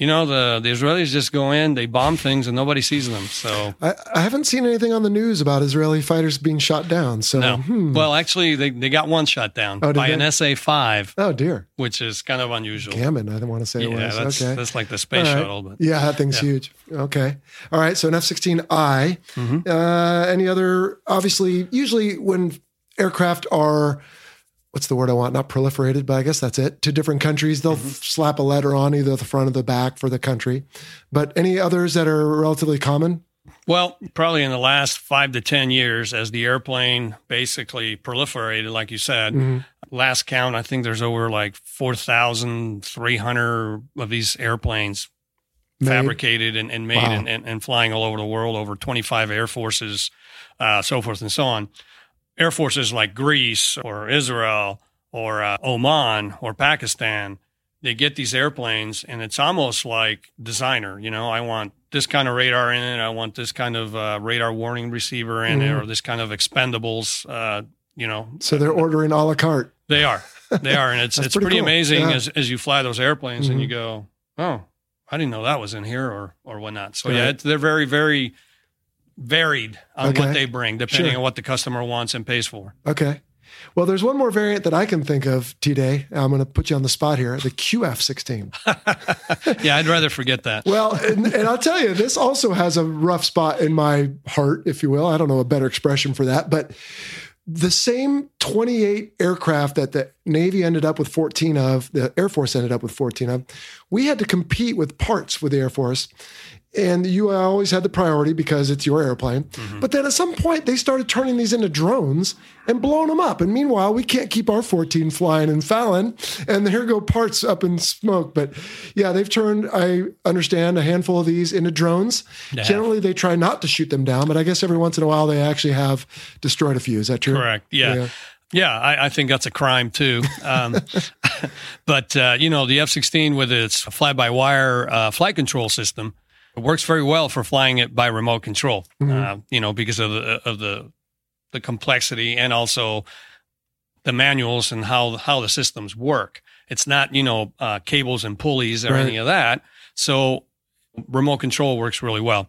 you know, the the Israelis just go in, they bomb things, and nobody sees them. So I, I haven't seen anything on the news about Israeli fighters being shot down. So, no. hmm. Well, actually, they, they got one shot down Oh, by they? an SA five, oh dear, which is kind of unusual. Gammon. I didn't want to say it yeah, was. that's okay. that's like the space right. shuttle, but Yeah, that thing's Yeah. huge. Okay. All right. So an F 16I. Mhm. Uh, any other, obviously, usually when aircraft are, what's the word I want? Not proliferated, but I guess that's it, to different countries, they'll Mm-hmm. slap a letter on either the front or the back for the country. But any others that are relatively common? Well, probably in the last five to 10 years, as the airplane basically proliferated, like you said, Mhm. last count, I think there's over like 4,300 of these airplanes Made. fabricated and, and made Wow. and, and, and flying all over the world, over 25 air forces, uh, so forth and so on. Air forces like Greece or Israel or uh, Oman or Pakistan, they get these airplanes and it's almost like designer. You know, I want this kind of radar in it. I want this kind of uh, radar warning receiver in it Mhm. or this kind of expendables. Uh, you know, So they're ordering a la carte. they are. They are. And it's, it's pretty pretty, cool. amazing Yeah. as, as you fly those airplanes and you Mhm. go, oh, I didn't know that was in here or, or whatnot. So, yeah, Right. it's, they're very, very varied on Okay. what they bring, depending Sure. on what the customer wants and pays for. Okay. Well, there's one more variant that I can think of, today. I'm going to put you on the spot here the QF 16. yeah, I'd rather forget that. Well, and, and I'll tell you, this also has a rough spot in my heart, if you will. I don't know a better expression for that, but the same 28 aircraft that the Navy ended up with 14 of, the Air Force ended up with 14 of, we had to compete with parts with the Air Force. And you always had the priority because it's your airplane. But then at some point, they started turning these into drones and blowing them up. And meanwhile, we can't keep our 14 flying in Fallon. And here go parts up in smoke. But yeah, they've turned, I understand, a handful of these into drones. Have. Generally, they try not to shoot them down, but I guess every once in a while, they actually have destroyed a few. Is that true? Correct. Yeah. Yeah. Yeah, I, I think that's a crime too. Um, but uh, you know, the F sixteen with its fly by wire uh, flight control system it works very well for flying it by remote control. Uh, you know, because of the of the the complexity and also the manuals and how how the systems work. It's not you know uh, cables and pulleys or Right. any of that. So remote control works really well.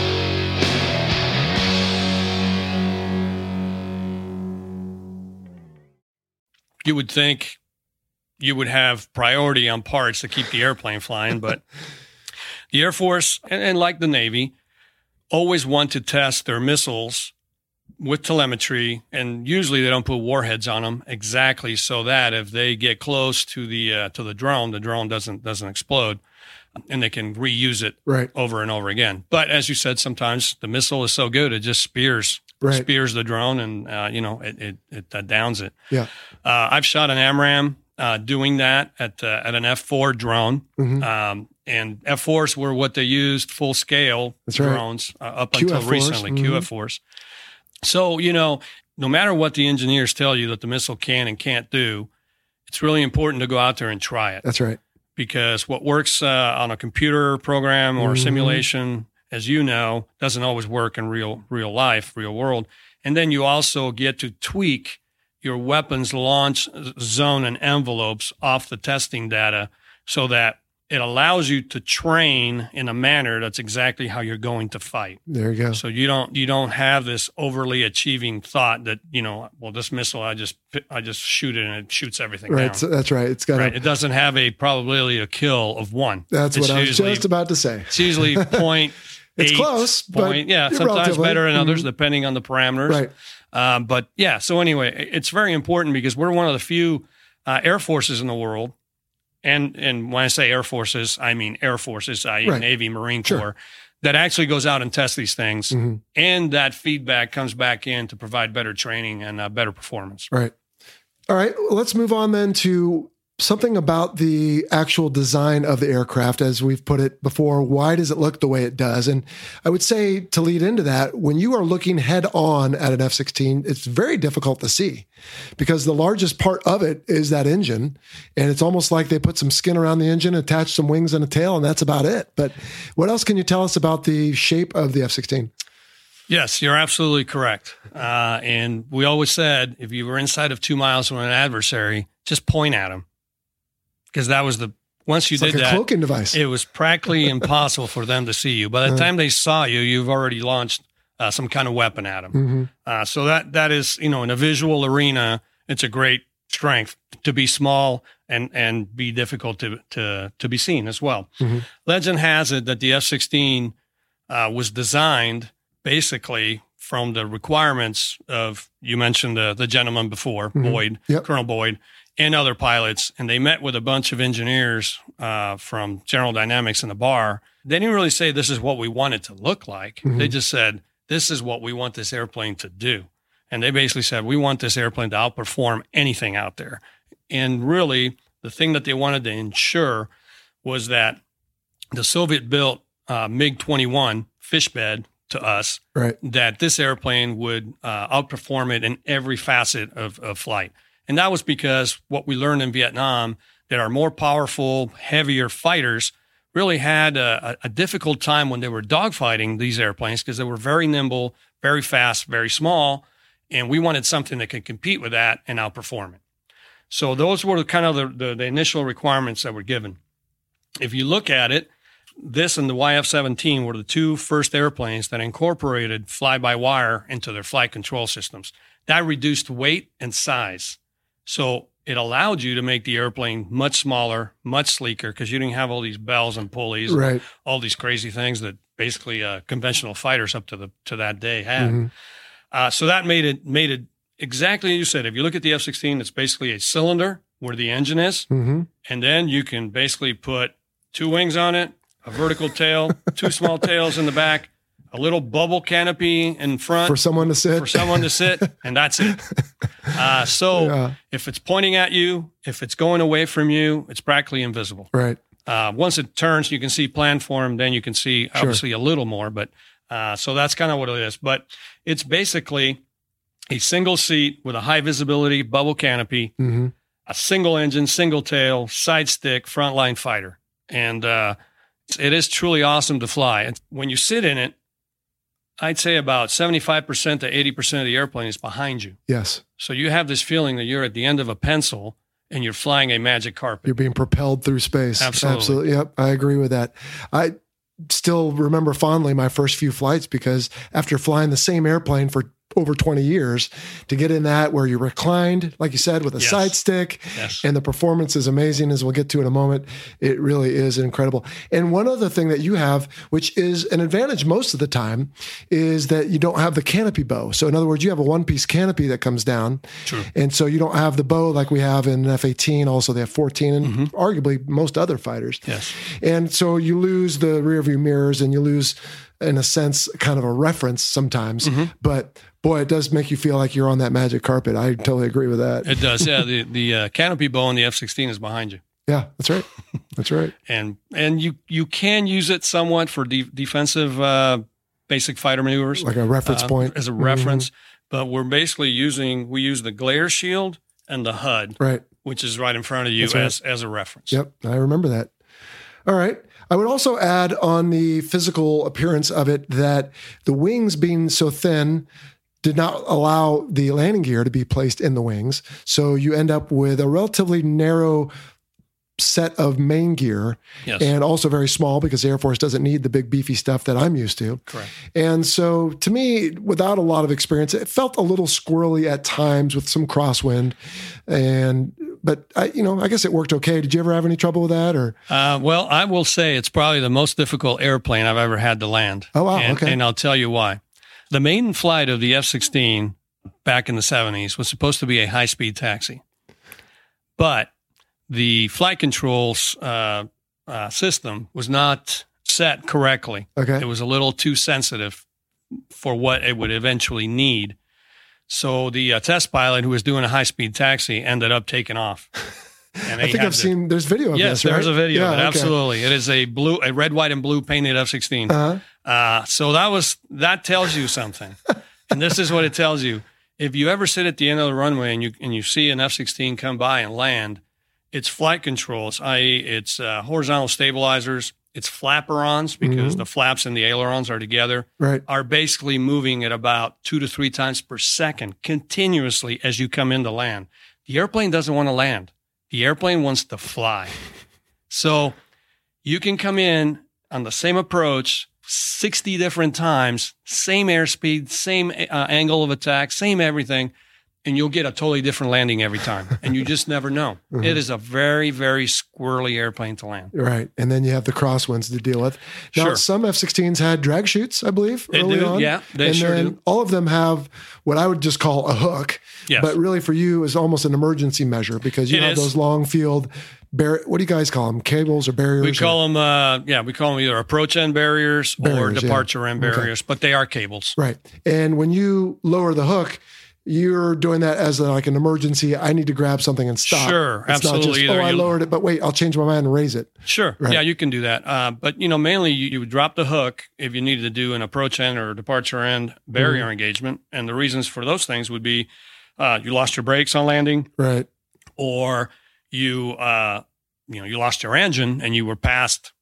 You would think you would have priority on parts to keep the airplane flying, but the Air Force and, and like the Navy always want to test their missiles with telemetry, and usually they don't put warheads on them exactly so that if they get close to the uh, to the drone, the drone doesn't doesn't explode, and they can reuse it Right. over and over again. But as you said, sometimes the missile is so good it just spears Right. spears the drone, and uh, you know it it, it uh, downs it. Yeah. Uh, I've shot an AMRAAM uh, doing that at uh, at an F4 drone, Mhm. um, and F4s were what they used full scale right. drones uh, up until QF4s, recently. mhm. QF4s. So you know, no matter what the engineers tell you that the missile can and can't do, it's really important to go out there and try it That's right. Because what works uh, on a computer program or a Mhm. simulation, as you know, doesn't always work in real real life, real world. And then you also get to tweak your weapons launch zone and envelopes off the testing data so that it allows you to train in a manner that's exactly how you're going to fight. There you go. So you don't you don't have this overly achieving thought that you know, well, this missile I just I just shoot it and it shoots everything right. down. So that's right. It's got right. a, It doesn't have a probability of kill of one. That's It's what I was usually- just about to say. It's usually point. It's eight, close, but point. Yeah, sometimes relatively. better than others Mhm. depending on the parameters. Right. Um, but yeah, so anyway, it's very important because we're one of the few uh, air forces in the world, and and when I say air forces, I mean air forces, i.e., Right. Navy, Marine Sure. Corps, that actually goes out and tests these things, Mhm. and that feedback comes back in to provide better training and uh, better performance. Right. All right. Let's move on then to something about the actual design of the aircraft. As we've put it before, why does it look the way it does? And I would say to lead into that, when you are looking head on at an F 16, it's very difficult to see because the largest part of it is that engine. And it's almost like they put some skin around the engine, attached some wings and a tail, and that's about it. But what else can you tell us about the shape of the F 16? Yes, you're absolutely correct. Uh, and we always said if you were inside of two miles from an adversary, just point at them because that was the once you It's did like that, cloaking device. it was practically impossible for them to see you. By the time they saw you, you've already launched uh, some kind of weapon at them. Mhm. Uh, so that that is, you know, in a visual arena, it's a great strength to be small and and be difficult to to to be seen as well. Mhm. Legend has it that the F-16 uh, was designed basically from the requirements of you mentioned the the gentleman before Boyd, Yep. Colonel Boyd, and other pilots, and they met with a bunch of engineers uh, from General Dynamics in the bar. They didn't really say this is what we want it to look like. They just said this is what we want this airplane to do, and they basically said we want this airplane to outperform anything out there. And really, the thing that they wanted to ensure was that the Soviet built uh, MiG 21 fishbed to us Right. that this airplane would uh, outperform it in every facet of, of flight. And that was because what we learned in Vietnam that our more powerful, heavier fighters really had a, a difficult time when they were dogfighting these airplanes because they were very nimble, very fast, very small. And we wanted something that could compete with that and outperform it. So those were kind of the, the, the initial requirements that were given. If you look at it, this and the YF 17 were the two first airplanes that incorporated fly by wire into their flight control systems. That reduced weight and size. So it allowed you to make the airplane much smaller, much sleeker, because you didn't have all these bells and pulleys, and Right. all these crazy things that basically uh, conventional fighters up to the to that day had. Mhm. Uh, so that made it made it exactly as you said. If you look at the F sixteen, it's basically a cylinder where the engine is, hmm and then you can basically put two wings on it, a vertical tail, two small tails in the back, a little bubble canopy in front For someone to sit. for someone to sit, and that's it. Uh, so Yeah. if it's pointing at you, if it's going away from you, it's practically invisible. Right. Uh, once it turns, you can see planform. Then you can see obviously a little more, but uh, so that's kind of what it is. But it's basically a single seat with a high visibility bubble canopy, hmm a single engine, single tail, side stick, frontline fighter, and uh, it is truly awesome to fly. And when you sit in it, I'd say about seventy-five percent to eighty percent of the airplane is behind you. Yes. So you have this feeling that you're at the end of a pencil and you're flying a magic carpet. You're being propelled through space. Absolutely. Absolutely. Yep. I agree with that. I still remember fondly my first few flights because after flying the same airplane for over 20 years to get in that where you're reclined, like you said, with a Yes. side stick Yes. and the performance is amazing as we'll get to in a moment. It really is incredible. And one other thing that you have, which is an advantage most of the time, is that you don't have the canopy bow. So in other words, you have a one piece canopy that comes down. True. And so you don't have the bow like we have in F 18. Also, they have 14 and mm-hmm. arguably most other fighters. Yes. And so you lose the rear view mirrors and you lose, in a sense, kind of a reference sometimes. Mm-hmm. But boy, it does make you feel like you're on that magic carpet. I totally agree with that. It does. Yeah. The, the uh, canopy bow on the F 16 is behind you. Yeah, that's right. That's right. And and you you can use it somewhat for de- defensive uh, basic fighter maneuvers. Like a reference uh, point. As a reference. But we're basically using, we use the glare shield and the HUD, Right. which is right in front of you right. as, as a reference. Yep, I remember that. All right. I would also add on the physical appearance of it that the wings being so thin, did not allow the landing gear to be placed in the wings. So you end up with a relatively narrow set of main gear Yes. and also very small because the Air Force doesn't need the big beefy stuff that I'm used to. Correct. And so to me, without a lot of experience, it felt a little squirrely at times with some crosswind. And but I, you know, I guess it worked okay. Did you ever have any trouble with that or Uh, well, I will say it's probably the most difficult airplane I've ever had to land. Oh, wow. And, Okay. and I'll tell you why. The main flight of the F 16 back in the 70s was supposed to be a high speed taxi. But the flight controls uh, uh, system was not set correctly. Okay. It was a little too sensitive for what it would eventually need. So the uh, test pilot who was doing a high speed taxi ended up taking off. And I think I've to- seen there's video of Yes, this, there's right? a video of it. Yeah, okay. Absolutely. It is a blue, a red, white, and blue painted F 16. Uh-huh. Uh, so that was, that tells you something. and this is what it tells you. If you ever sit at the end of the runway and you, and you see an F 16 come by and land, it's flight controls, i.e., it's uh, horizontal stabilizers, it's flaperons because the flaps and the ailerons are together, Right. are basically moving at about two to three times per second continuously as you come into land. The airplane doesn't want to land. The airplane wants to fly. So you can come in on the same approach 60 different times, same airspeed, same uh, angle of attack, same everything, and you'll get a totally different landing every time. And you just never know. It is a very, very squirrely airplane to land. Right. And then you have the crosswinds to deal with. Now, Sure. some F 16s had drag chutes, I believe, They early do, on. yeah, they and sure then do. all of them have what I would just call a hook. Yes. But really for you is almost an emergency measure because you It have is. those long field, bar- what do you guys call them? Cables or barriers? We or- call them, uh, yeah, we call them either approach end barriers, or Barriers, yeah. departure end Okay. barriers, but they are cables. Right. And when you lower the hook, you're doing that as a, like an emergency. I need to grab something and stop. Sure, It's not just, absolutely. oh, I lowered it, but wait, I'll change my mind and raise it. Sure. Right. Yeah, you can do that. Uh, but you know, mainly you, you would drop the hook if you needed to do an approach end or departure end barrier Mm-hmm. engagement. And the reasons for those things would be uh, you lost your brakes on landing, Right. or you uh, you know you lost your engine and you were past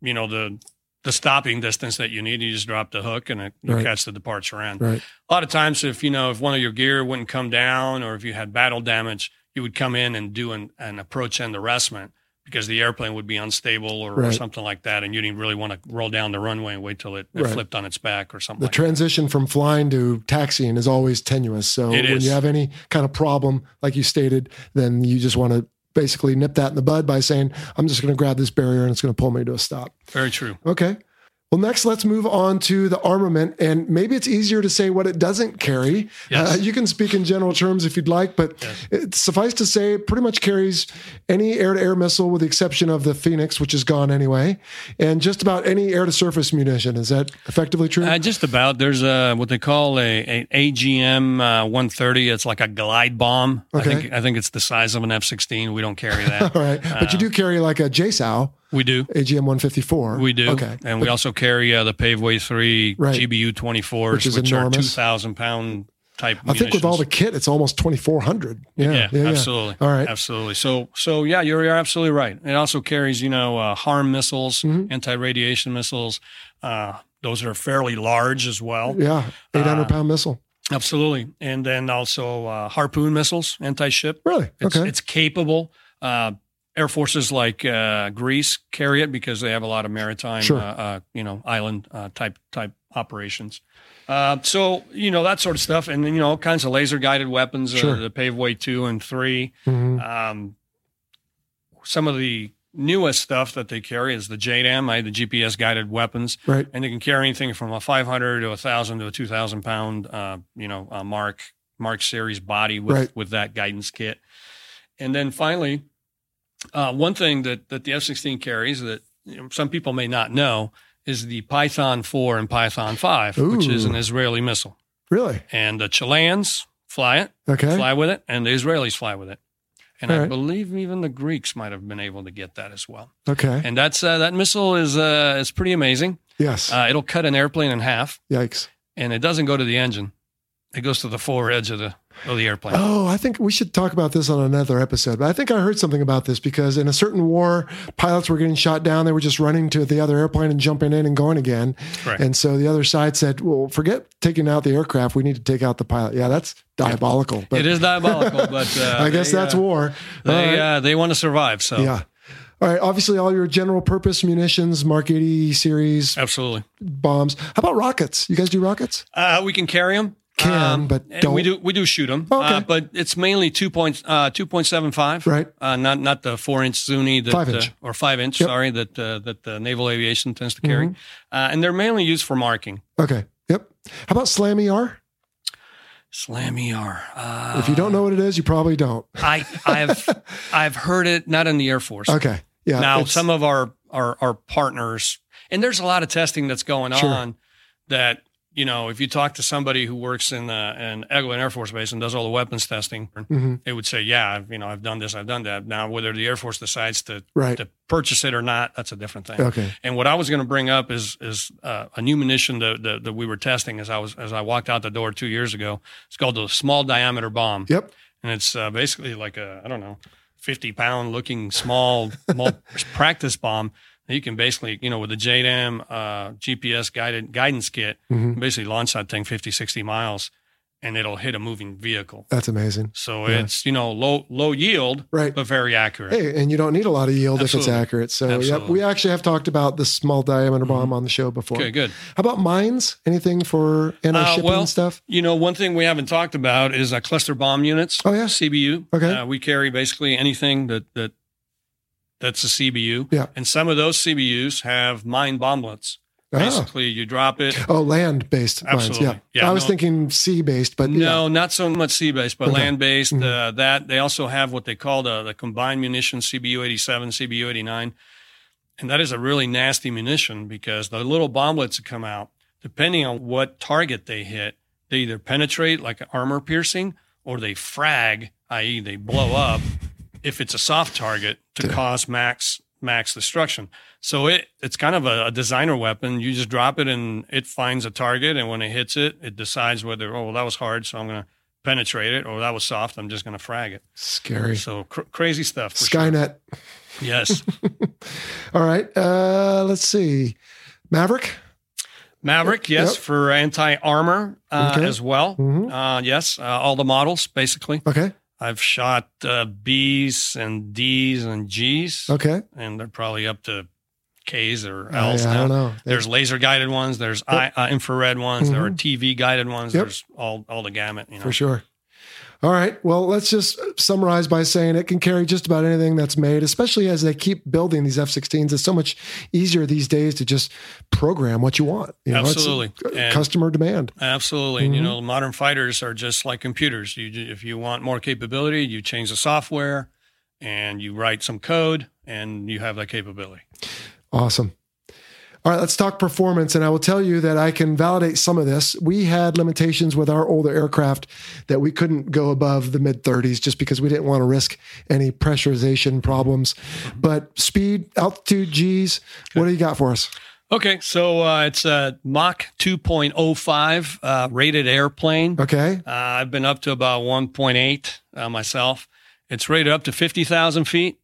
you know the the stopping distance that you need. You just drop the hook and it, you Right. catch the departure end. Right. A lot of times, if you know if one of your gear wouldn't come down, or if you had battle damage, you would come in and do an, an approach end arrestment because the airplane would be unstable or, or something like that, and you didn't really want to roll down the runway and wait till it, it Right. flipped on its back or something. The like transition from flying to taxiing is always tenuous. So It when is. you have any kind of problem, like you stated, then you just want to basically nip that in the bud by saying, I'm just going to grab this barrier and it's going to pull me to a stop. Very true. Okay. Well, next, let's move on to the armament. And maybe it's easier to say what it doesn't carry. Yes. Uh, you can speak in general terms if you'd like, but it, suffice to say, it pretty much carries any air to air missile with the exception of the Phoenix, which is gone anyway, and just about any air to surface munition. Is that effectively true? Uh, just about. There's a what they call a, a AGM uh, 130. It's like a glide bomb. Okay. I think I think it's the size of an F-16. We don't carry that. All right. But you do carry like a JSOW, we do. AGM 154. We do. Okay. And we also carry uh, the Paveway 3 Right. GBU 24s, Which which, is are enormous. 2,000 pound type I think with all the kit, it's almost 2,400. Yeah. Yeah, yeah, yeah. absolutely. All right. Absolutely. So, so yeah, you're, you're absolutely right. It also carries, you know, uh, harm missiles, Mm-hmm. anti-radiation missiles. Uh, those are fairly large as well. Yeah. 800 Uh, pound missile. Absolutely. And then also uh, harpoon missiles, anti-ship. Really? It's, okay. it's capable. Uh, Air forces like uh, Greece carry it because they have a lot of maritime, Sure. uh, uh, you know, island uh, type type operations. Uh, so you know that sort of stuff, and then you know all kinds of laser guided weapons, Sure. uh, the Paveway two and 3 Mhm. Um, some of the newest stuff that they carry is the JDAM, I the GPS guided weapons, Right. and they can carry anything from a 500 to a thousand to a 2,000 pound, uh, you know, uh, Mark Mark series body with Right. with that guidance kit. And then finally, uh, one thing that that the F-16 carries that you know, some people may not know is the Python 4 and Python 5, which is an Israeli missile. Really? And the Chileans fly it, Okay. fly with it, and the Israelis fly with it. And All I right. believe even the Greeks might have been able to get that as well. Okay. And that's uh, that missile is uh, is pretty amazing. yes. Uh, it'll cut an airplane in half, Yikes. and it doesn't go to the engine; it goes to the forward edge of the of the airplane. Oh, I think we should talk about this on another episode. But I think I heard something about this because in a certain war, pilots were getting shot down. They were just running to the other airplane and jumping in and going again. Correct. And so the other side said, "Well, forget taking out the aircraft. We need to take out the pilot." Yeah, that's diabolical. But it is diabolical, but uh, I guess they, that's uh, war. They All right. uh, they want to survive. So yeah. All right. Obviously, all your general purpose munitions, Mark 80 series absolutely. bombs. How about rockets? You guys do rockets? Uh, we can carry them. Can, but don't. we do we do shoot them. Okay. Uh, but it's mainly two point uh, two point seven five. Right. Uh, not not the four inch Zuni that Five inch. Uh, or five inch. Yep. Mm-hmm. Sorry that uh, that the naval aviation tends to carry, uh, and they're mainly used for marking. Okay. Yep. How about Slam ER? Slam ER. Uh, If you don't know what it is, you probably don't. I I've I've heard it not in the Air Force. Okay. Yeah. now some of our, our our partners and there's a lot of testing that's going Sure. on that you know if you talk to somebody who works in uh, in Eglin Air Force Base and does all the weapons testing Mhm. they would say yeah I've, you know I've done this I've done that now whether the Air Force decides to Right. to purchase it or not that's a different thing Okay. and what I was going to bring up is is uh, a new munition that, that that we were testing as I was as I walked out the door two years ago it's called the small diameter bomb Yep. and it's uh, basically like a I don't know, fifty pound looking small practice bomb. You can basically, you know, with the JDAM uh, GPS guided guidance kit, Mhm. basically launch that thing 50, 60 miles, and it'll hit a moving vehicle. That's amazing. So Yeah. it's you know low low yield, Right. but very accurate. Hey, and you don't need a lot of yield if it's accurate. So, yep, we actually have talked about the small diameter bomb on the show before. Okay, good. How about mines? Anything for anti-shipping Uh, well, stuff? You know, one thing we haven't talked about is uh, cluster bomb units. Oh, yeah? CBU. Okay. Uh, we carry basically anything that that that's a CBU. Yeah. And some of those CBUs have mine bomblets. Ah. Basically, you drop it. Oh, land-based mines. Absolutely. Yeah. Yeah, I was no. thinking sea-based, but No, yeah. not so much sea based, but Okay. land based. Mhm. Uh, that they also have what they call the, the combined munition CBU 87, CBU 89. And that is a really nasty munition because the little bomblets that come out, depending on what target they hit, they either penetrate like armor piercing or they frag, i.e., they blow up if it's a soft target to cause max max destruction. So it it's kind of a, a designer weapon. You just drop it and it finds a target, and when it hits it, it decides whether oh well, that was hard, so I'm going to penetrate it, or that was soft, I'm just going to frag it. Scary. So cr- crazy stuff. for sure. Skynet. Yes, All right. Uh, let's see. Maverick. Maverick. Yes, Yep. for anti armor uh, Okay. as well. Mhm. Uh, yes, uh, all the models basically. Okay. I've shot uh, B's and D's and G's, Okay. and they're probably up to K's or L's I now. don't know. There's laser guided ones. There's I, uh, infrared ones. There are Mhm. TV guided ones. Yep. There's all all the gamut. You know. For sure. All right. Well, let's just summarize by saying it can carry just about anything that's made, especially as they keep building these F 16s. It's so much easier these days to just program what you want. You know, Absolutely. And- customer demand. Absolutely. And, you mm-hmm. know, modern fighters are just like computers. You, if you want more capability, you change the software and you write some code and you have that capability. Awesome. All right, let's talk performance. And I will tell you that I can validate some of this. We had limitations with our older aircraft that we couldn't go above the mid 30s just because we didn't want to risk any pressurization problems. But speed, altitude, G's, what do you got for us? Okay. So uh, it's a Mach 2.05 uh, rated airplane. Okay. Uh, I've been up to about 1.8 uh, myself. It's rated up to 50,000 feet.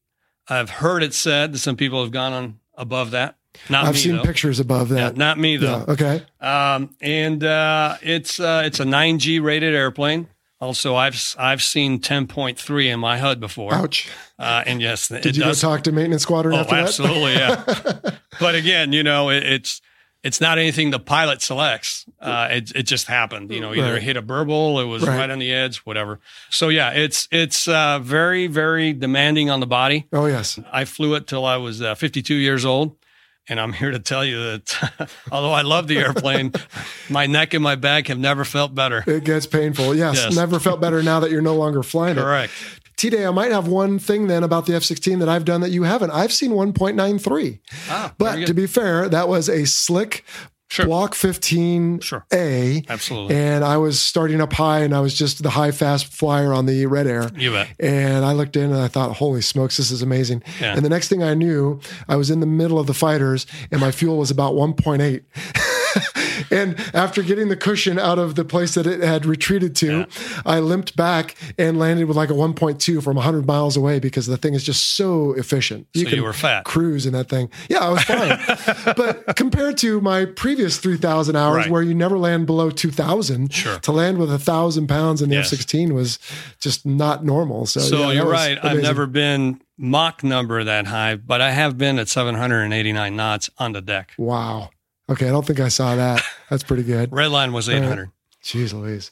I've heard it said that some people have gone on above that. Not I've me, seen though. pictures above Yeah, that. not me though. Yeah, okay. Um, and uh, it's uh, it's a 9G rated airplane. Also, I've I've seen 10.3 in my HUD before. Ouch. Uh, and yes, Did it you does. go talk to maintenance squadron oh, after that? absolutely, yeah. but again, you know, it, it's it's not anything the pilot selects. Uh, it it just happened. You know, either Right. hit a burble, it was Right. right. on the edge, whatever. So yeah, it's it's uh, very very demanding on the body. oh, yes. I flew it till I was uh, 52 years old. And I'm here to tell you that although I love the airplane, my neck and my back have never felt better. It gets painful. Yes. Yes. Never felt better now that you're no longer flying it. Correct. T Day, I might have one thing then about the F 16 that I've done that you haven't. I've seen 1.93. Ah, But to be fair, that was a slick Sure. Block 15A. Sure. Absolutely. And I was starting up high and I was just the high fast flyer on the red air. You bet. And I looked in and I thought, holy smokes, this is amazing. Yeah. And the next thing I knew, I was in the middle of the fighters and my fuel was about 1.8. and after getting the cushion out of the place that it had retreated to, yeah. I limped back and landed with like a 1.2 from 100 miles away because the thing is just so efficient. You so can you were fat. cruise in that thing. Yeah, I was fine. but compared to my previous 3,000 hours right. where you never land below 2,000, sure. to land with a thousand pounds in the yes. F-16 was just not normal. So, so yeah, you're right. Amazing. I've never been Mach number that high, but I have been at 789 knots on the deck. Wow. Okay, I don't think I saw that. That's pretty good. Red line was 800. Right. Jeez Louise.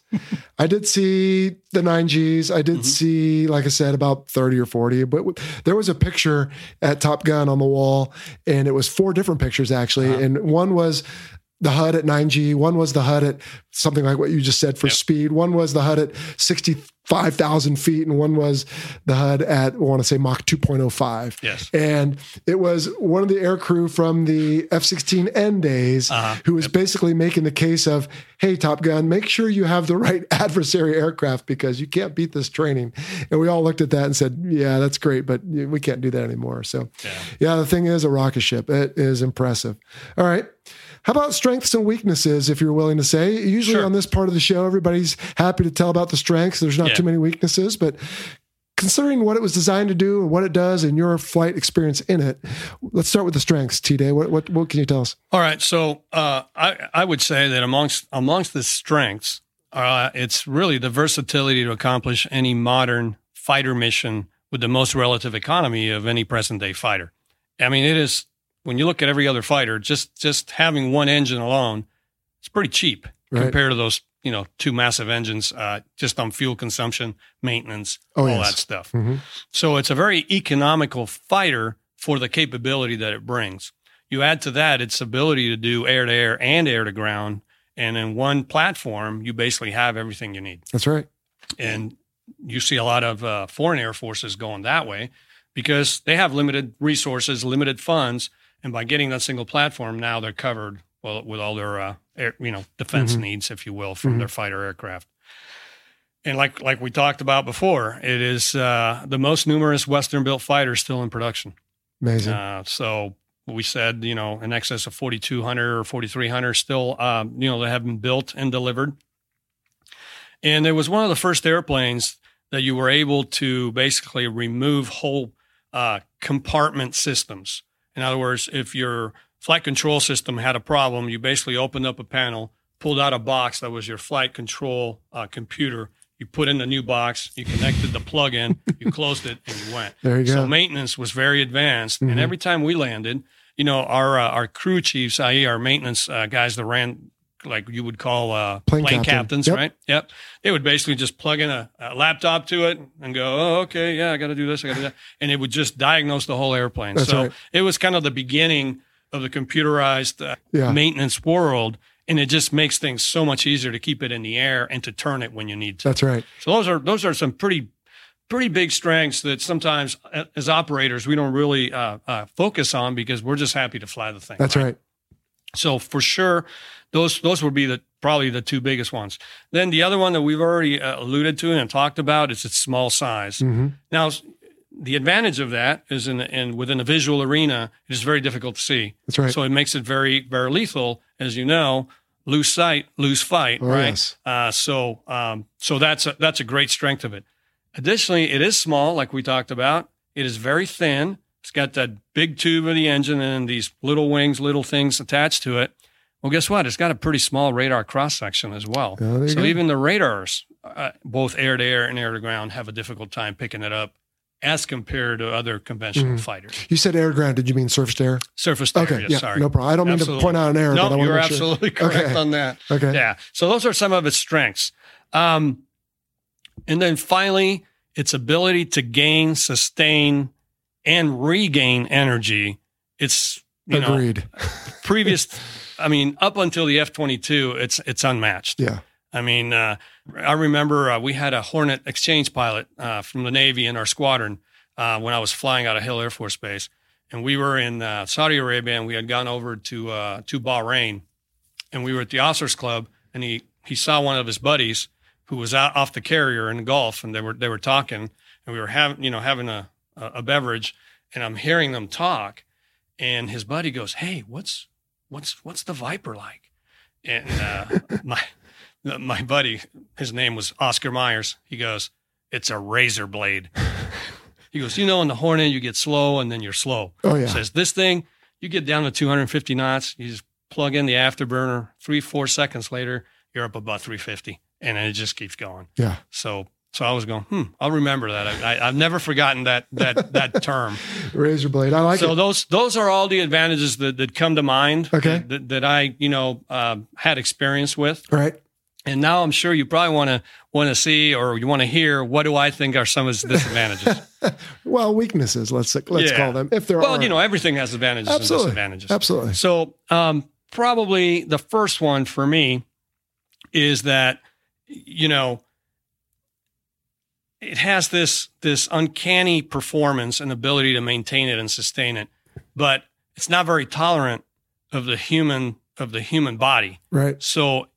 I did see the 9Gs. I did mm-hmm. see, like I said, about 30 or 40, but there was a picture at Top Gun on the wall, and it was four different pictures actually. Uh-huh. And one was the HUD at 9G. One was the HUD at something like what you just said for yep. speed. One was the HUD at 65,000 feet, and one was the HUD at, I want to say Mach 2.05. Yes. And it was one of the air crew from the F 16N days uh-huh. who was yep. basically making the case of, hey, Top Gun, make sure you have the right adversary aircraft because you can't beat this training. And we all looked at that and said, yeah, that's great, but we can't do that anymore. So, yeah, yeah the thing is a rocket ship. It is impressive. All right. How about strengths and weaknesses, if you're willing to say? Usually sure. on this part of the show, everybody's happy to tell about the strengths. There's not yeah. Too many weaknesses, but considering what it was designed to do and what it does and your flight experience in it, let's start with the strengths. T Day, what, what, what can you tell us? All right, so uh, I I would say that amongst amongst the strengths, uh, it's really the versatility to accomplish any modern fighter mission with the most relative economy of any present day fighter. I mean, it is when you look at every other fighter, just just having one engine alone, it's pretty cheap right. compared to those you know two massive engines uh, just on fuel consumption, maintenance, oh, all yes. that stuff. Mm-hmm. So it's a very economical fighter for the capability that it brings. You add to that its ability to do air to air and air to ground, and in one platform, you basically have everything you need. That's right. And you see a lot of uh, foreign air forces going that way because they have limited resources, limited funds, and by getting that single platform, now they're covered well with all their uh, air, you know defense mm-hmm. needs, if you will, from mm-hmm. their fighter aircraft. And like like we talked about before, it is uh, the most numerous Western built fighter still in production. Amazing. Uh, so we said, you know, in excess of 4,200 or 4,300 still, um, you know, that have been built and delivered. And it was one of the first airplanes that you were able to basically remove whole uh, compartment systems. In other words, if your flight control system had a problem, you basically opened up a panel, pulled out a box that was your flight control uh, computer. You put in the new box, you connected the plug in, you closed it, and you went. There you go. So maintenance was very advanced, mm-hmm. and every time we landed, you know, our uh, our crew chiefs, i.e., our maintenance uh, guys that ran like you would call uh, plane, plane captain. captains, yep. right? Yep. They would basically just plug in a, a laptop to it and go, "Oh, okay, yeah, I got to do this, I got to do that," and it would just diagnose the whole airplane. That's so right. it was kind of the beginning of the computerized uh, yeah. maintenance world, and it just makes things so much easier to keep it in the air and to turn it when you need to. That's right. So those are those are some pretty pretty big strengths that sometimes uh, as operators we don't really uh, uh, focus on because we're just happy to fly the thing. That's right. right. So for sure, those those would be the probably the two biggest ones. Then the other one that we've already uh, alluded to and talked about is its small size. Mm-hmm. Now, the advantage of that is in, in within a visual arena, it is very difficult to see. That's right. So it makes it very very lethal, as you know. Lose sight, lose fight, oh, right? Yes. Uh, so um, so that's a, that's a great strength of it. Additionally, it is small, like we talked about. It is very thin. It's got that big tube of the engine and these little wings, little things attached to it. Well, guess what? It's got a pretty small radar cross section as well. Oh, so go. even the radars, uh, both air to air and air to ground, have a difficult time picking it up as compared to other conventional mm. fighters. You said air ground. Did you mean surface to air? Surface to okay, air. Yes, yeah, sorry. No problem. I don't absolutely. mean to point out an error. No, but I you're absolutely sure. correct okay. on that. Okay. Yeah. So those are some of its strengths. Um, and then finally, its ability to gain, sustain, and regain energy. It's you agreed. Know, previous I mean, up until the F twenty two, it's it's unmatched. Yeah. I mean, uh, I remember uh, we had a Hornet exchange pilot uh, from the Navy in our squadron uh, when I was flying out of Hill Air Force Base, and we were in uh, Saudi Arabia, and we had gone over to uh, to Bahrain, and we were at the officers club, and he he saw one of his buddies who was out off the carrier in the Gulf, and they were they were talking, and we were having you know having a a beverage, and I'm hearing them talk, and his buddy goes, "Hey, what's what's what's the Viper like? and uh, my my buddy, his name was Oscar Myers. He goes, "It's a razor blade." He goes, "You know, in the Hornet, you get slow and then you're slow." Oh, yeah. He says this thing, you get down to 250 knots, you just plug in the afterburner. Three, four seconds later, you're up about 350, and it just keeps going. Yeah. So, so I was going, hmm, I'll remember that. I, I, I've never forgotten that that that term. Razor blade. I like so it. So those those are all the advantages that, that come to mind. Okay. That, that I you know uh, had experience with, All right. And now I'm sure you probably want to want to see or you want to hear what do I think are some of its disadvantages. Well, weaknesses. Let's let's Yeah. call them if there well, are. you know, everything has advantages absolutely, and disadvantages. absolutely. So, um, probably the first one for me is that you know it has this this uncanny performance and ability to maintain it and sustain it, but it's not very tolerant of the human of the human body. Right. So,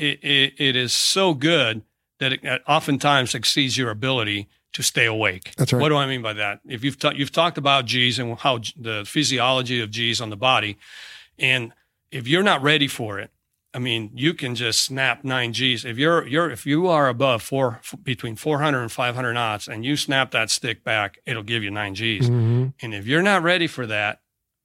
it it, it is so good that it oftentimes exceeds your ability to stay awake. That's right. What do I mean by that? If you've ta- you've talked about G's and how G- the physiology of G's on the body, and if you're not ready for it, I mean, you can just snap nine G's. If you're you're if you are above four f- between 400 and 500 knots, and you snap that stick back, it'll give you nine G's. hmm And if you're not ready for that,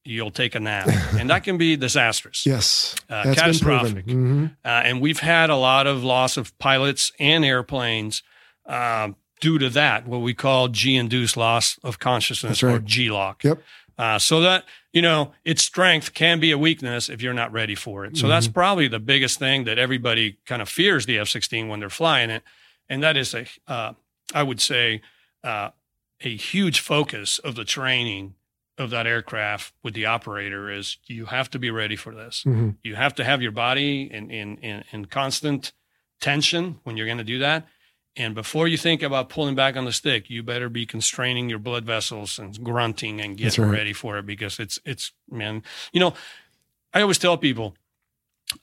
you'll take a nap, and that can be disastrous Yes. uh, That's catastrophic. Mhm. Uh, and we've had a lot of loss of pilots and airplanes uh, due to that, what we call G-induced loss of consciousness right. or G-LOC. Yep. Uh, so that you know, its strength can be a weakness if you're not ready for it. So that's Mm-hmm. probably the biggest thing that everybody kind of fears the F-16 when they're flying it, and that is a, uh, I would say, uh, a huge focus of the training of that aircraft with the operator is you have to be ready for this. Mhm. You have to have your body in in in, in constant tension when you're going to do that. And before you think about pulling back on the stick, you better be constraining your blood vessels and grunting and getting right. ready for it because it's it's man. You know, I always tell people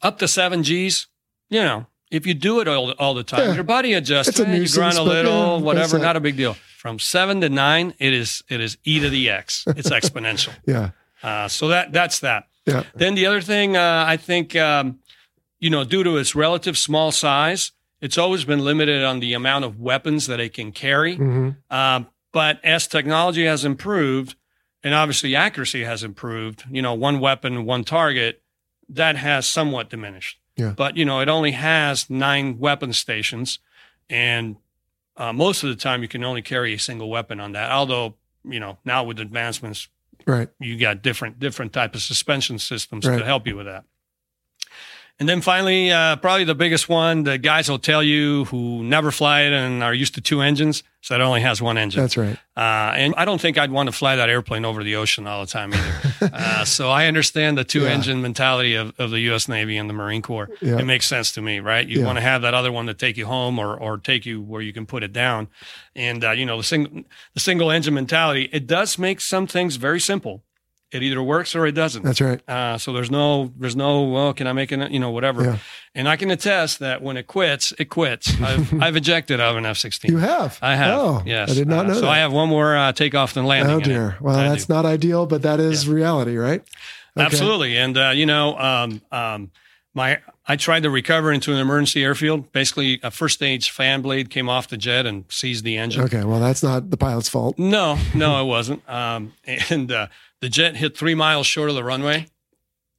up to seven G's. You know, if you do it all, all the time, Yeah. your body adjusts. It's a eh, you grunt a little, yeah, whatever, not a big deal. From seven to nine, it is it is e to the x. It's exponential. Yeah. Uh, so that that's that. Yeah. Then the other thing, uh, I think, um, you know, due to its relative small size, it's always been limited on the amount of weapons that it can carry. hmm Um, but as technology has improved, and obviously accuracy has improved, you know, one weapon, one target, that has somewhat diminished. Yeah. But you know, it only has nine weapon stations, and uh, most of the time you can only carry a single weapon on that. Although, you know, now with advancements, Right. you got different different type of suspension systems Right. to help you with that. And then finally, uh, probably the biggest one, the guys will tell you who never fly it and are used to two engines, so it only has one engine. That's right. Uh, and I don't think I'd want to fly that airplane over the ocean all the time either. uh, so I understand the two Yeah. engine mentality of, of the U.S. Navy and the Marine Corps. Yeah. It makes sense to me, right? You Yeah. want to have that other one to take you home or, or take you where you can put it down. And, uh, you know, the, sing- the single engine mentality, it does make some things very simple. It either works or it doesn't. That's right. Uh, so there's no, there's no, well, can I make it, you know, whatever. Yeah. And I can attest that when it quits, it quits. I've, I've ejected out of an F-16. You have. I have. Oh, yes. I did not Uh, know So that. I have one more uh, takeoff than landing. Oh dear. Well, I that's do. not ideal, but that is reality, right? Okay. absolutely. And uh, you know, um, um, my I tried to recover into an emergency airfield. Basically, a first stage fan blade came off the jet and seized the engine. Okay. Well, that's not the pilot's fault. No, no, it wasn't. Um, and uh, the jet hit three miles short of the runway,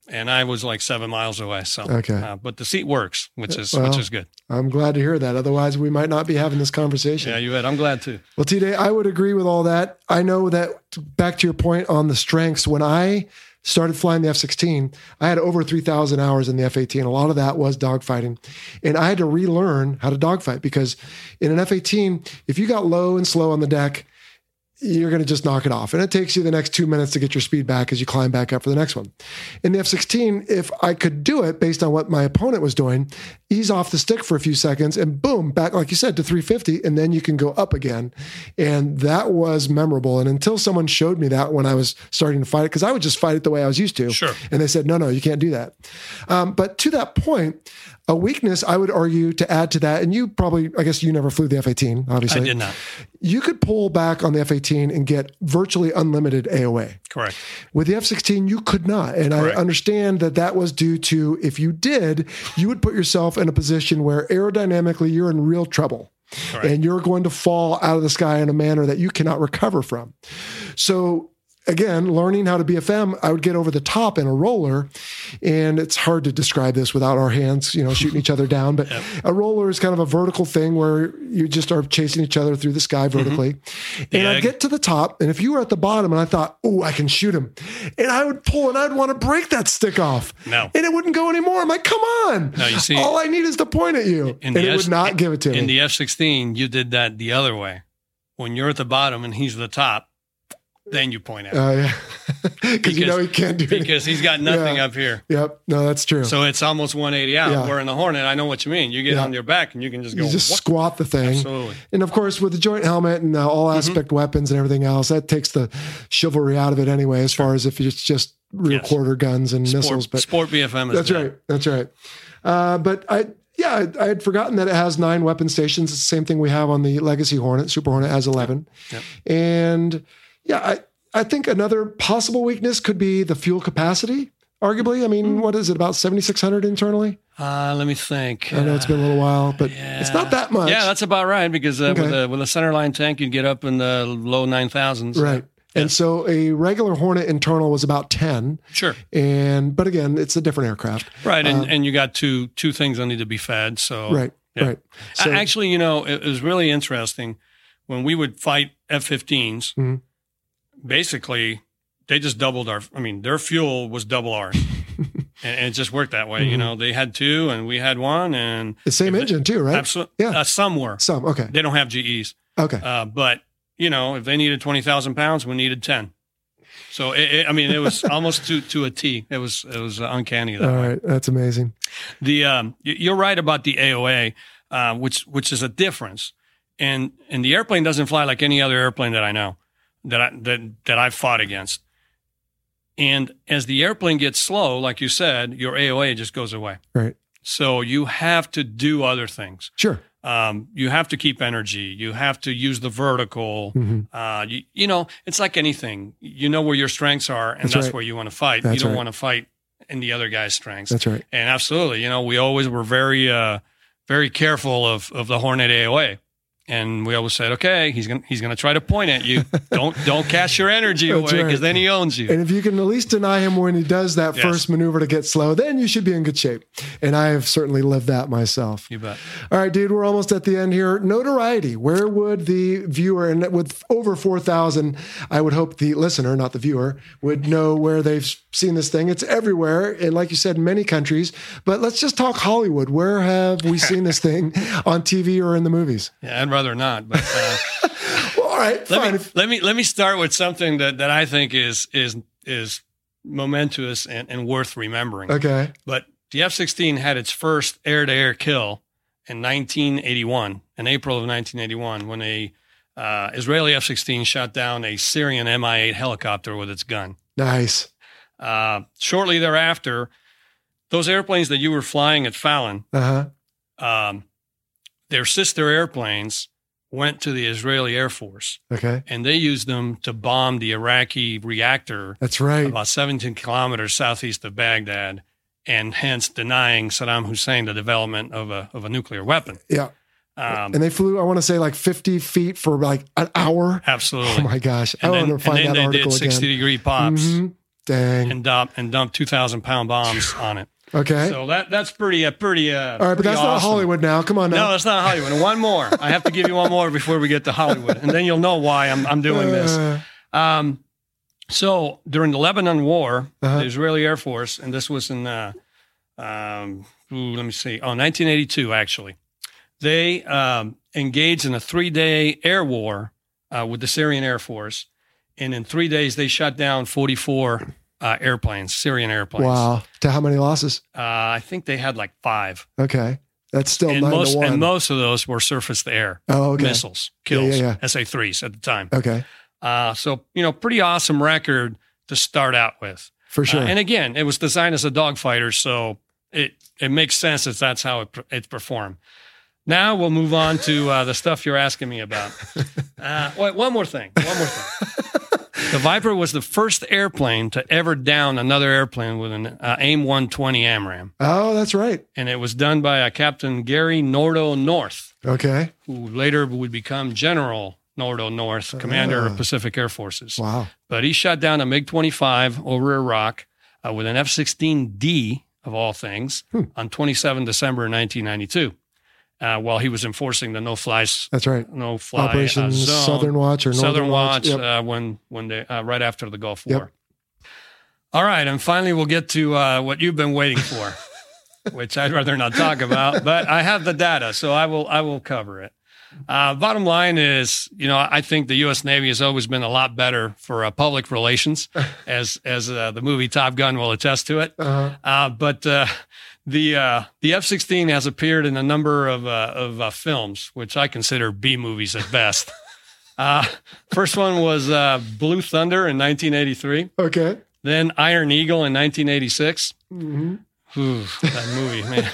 and I was like seven miles away. So, Okay. uh, but the seat works, which is Well, which is good. I'm glad to hear that. Otherwise, we might not be having this conversation. Yeah, you bet. I'm glad too. Well, TJ, I would agree with all that. I know that back to your point on the strengths, when I started flying the F 16, I had over 3,000 hours in the F 18. A lot of that was dogfighting. And I had to relearn how to dogfight because in an F 18, if you got low and slow on the deck, you're going to just knock it off. And it takes you the next two minutes to get your speed back as you climb back up for the next one. In the F 16, if I could do it based on what my opponent was doing, ease off the stick for a few seconds and boom, back, like you said, to 350, and then you can go up again. And that was memorable. And until someone showed me that when I was starting to fight it, because I would just fight it the way I was used to. Sure. And they said, no, no, you can't do that. Um, but to that point, A weakness, I would argue, to add to that, and you probably, I guess you never flew the F 18, obviously. I did not. You could pull back on the F 18 and get virtually unlimited AOA. Correct. With the F 16, you could not. And Correct. I understand that that was due to if you did, you would put yourself in a position where aerodynamically you're in real trouble. Correct. And you're going to fall out of the sky in a manner that you cannot recover from. So, again, learning how to BFM, I would get over the top in a roller. And it's hard to describe this without our hands, you know, shooting each other down. But a roller is kind of a vertical thing where you just are chasing each other through the sky mm-hmm. vertically. And I'd get to the top. And if you were at the bottom and I thought, oh, I can shoot him, and I would pull and I'd want to break that stick off. No. And it wouldn't go anymore. I'm like, come on. No, you see- all I need is to point at you. And it F- would not give it to In me. In the F 16, you did that the other way. When you're at the bottom and he's the top, then you point out. him. Oh, yeah. Because you know he can't do it. because he's got nothing Yeah. up here. Yep. No, that's true. So it's almost 180 out. Yeah. Where in the Hornet, I know what you mean. You get Yeah. on your back and you can just go. you just "What?" squat the thing. Absolutely. And of course, with the joint helmet and uh, all Mm-hmm. aspect weapons and everything else, that takes the chivalry out of it anyway, as far as if it's just real Yes. quarter guns and Sport, missiles. But sport BFM is that's dead. right. That's right. Uh, but I, yeah, I, I had forgotten that it has nine weapon stations. It's the same thing we have on the Legacy Hornet. Super Hornet has 11. Yep. And yeah, I, I think another possible weakness could be the fuel capacity. Arguably, I mean, what is it about 7,600 internally? Uh, let me think. I know it's been a little while, but it's not that much. Yeah, that's about right because uh, with, a, with a centerline tank, you'd get up in the low 9,000s. Right. And so a regular Hornet internal was about 10. Sure. And, but again, it's a different aircraft. Right. And, and you got two two things that need to be fed. So Uh, Right. Yeah. Right. So, Actually, you know, it, was really interesting when we would fight F-15s. Mhm. Basically, they just doubled our. I mean, their fuel was double ours, and, and it just worked that way. Mm-hmm. You know, they had two and we had one, and the same engine too, right? absolutely, Yeah. uh, some were. Some. Okay. They don't have GEs, Okay. uh, but you know, if they needed twenty thousand pounds, we needed ten. So it, it, I mean, it was almost to to a T. It was it was uncanny that All right. That's amazing. The um, you're right about the AOA, uh, which which is a difference, and and the airplane doesn't fly like any other airplane that I know that I that that I've fought against. And as the airplane gets slow, like you said, your AOA just goes away. Right. So you have to do other things. Sure. Um, you have to keep energy. You have to use the vertical. Mhm. Uh, you, you know, it's like anything. You know where your strengths are, and That's that's, right. where you want to fight. That's you don't right. want to fight in the other guy's strengths. That's right. And absolutely, you know, we always were very, uh, very careful of, of the Hornet AOA. And we always said, okay, he's gonna he's gonna try to point at you. don't don't cast your energy away right. because then he owns you. And if you can at least deny him when he does that Yes. first maneuver to get slow, then you should be in good shape. And I have certainly lived that myself. you bet. All right, dude, we're almost at the end here. Notoriety. Where would the viewer, and with over 4,000, I would hope the listener, not the viewer, would know where they've seen this thing. It's everywhere. And like you said, in many countries. But let's just talk Hollywood. Where have we seen this thing on TV or in the movies? Yeah, rather not. But uh, Well, all right, fine. let me let me let me start with something that, that I think is is is momentous and, and worth remembering. okay. But the F 16 had its first air to air kill in 1981, in April of 1981, when a uh, Israeli F 16 shot down a Syrian Mi 8 helicopter with its gun. Nice. Uh, shortly thereafter, those airplanes that you were flying at Fallon, Uh huh. um, their sister airplanes went to the Israeli Air Force Okay. and they used them to bomb the Iraqi reactor That's right. about 17 kilometers southeast of Baghdad, and hence denying Saddam Hussein the development of a, of a nuclear weapon. Yeah. Um, And they flew, I want to say, like 50 feet for like an hour. absolutely. Oh my gosh. I and want then, to find and then that they article did 60 again. degree pops Mhm. Dang. and dump and dumped 2,000 pound bombs on it. Okay. So that that's pretty uh, pretty. Uh, All right, but that's not. Hollywood now. Come on now. No, that's not Hollywood. And one more. I have to give you one more before we get to Hollywood, and then you'll know why I'm I'm doing this. Uh, Um, so during the Lebanon War, Uh-huh. the Israeli Air Force, and this was in, uh, um, ooh, let me see, oh, 1982, actually, they um, engaged in a three day air war uh, with the Syrian Air Force. And in three days, they shot down 44 uh, airplanes, Syrian airplanes. wow. To how many losses? Uh, I think they had like five. Okay. That's still And nine most, to one. and most of those were surface to air oh, okay. missiles, Yeah, kills, yeah, SA 3s at the time. Okay. Uh, so, you know, pretty awesome record to start out with. For sure. Uh, and again, it was designed as a dogfighter, so it it makes sense that that's how it, it's performed. Now we'll move on to uh, the stuff you're asking me about. Uh, wait, one more thing. One more thing. the Viper was the first airplane to ever down another airplane with an uh, AIM 120 AMRAAM, Oh, that's right. and it was done by uh, Captain Gary Nordo North, Okay. who later would become General Nordo North, commander of Pacific Air Forces. Wow. But he shot down a MiG 25 over Iraq uh, with an F 16D, of all things, on 27 December 1992, uh, while he was enforcing the no flies. That's right. no fly Operation uh, zone. Southern Watch or Northern Southern Watch, Yep. uh, when when they uh, right after the Gulf Yep. War. All right, and finally we'll get to uh, what you've been waiting for, which I'd rather not talk about, but I have the data, so I will I will cover it. Uh, bottom line is, you know, I think the U.S. Navy has always been a lot better for uh, public relations, as as uh, the movie Top Gun will attest to it. Uh-huh. Uh, but uh, the uh, the F sixteen has appeared in a number of uh, of uh, films, which I consider B movies at best. uh, first one was uh, Blue Thunder in 1983, Okay. then Iron Eagle in 1986. Mm-hmm. Ooh, that movie, man.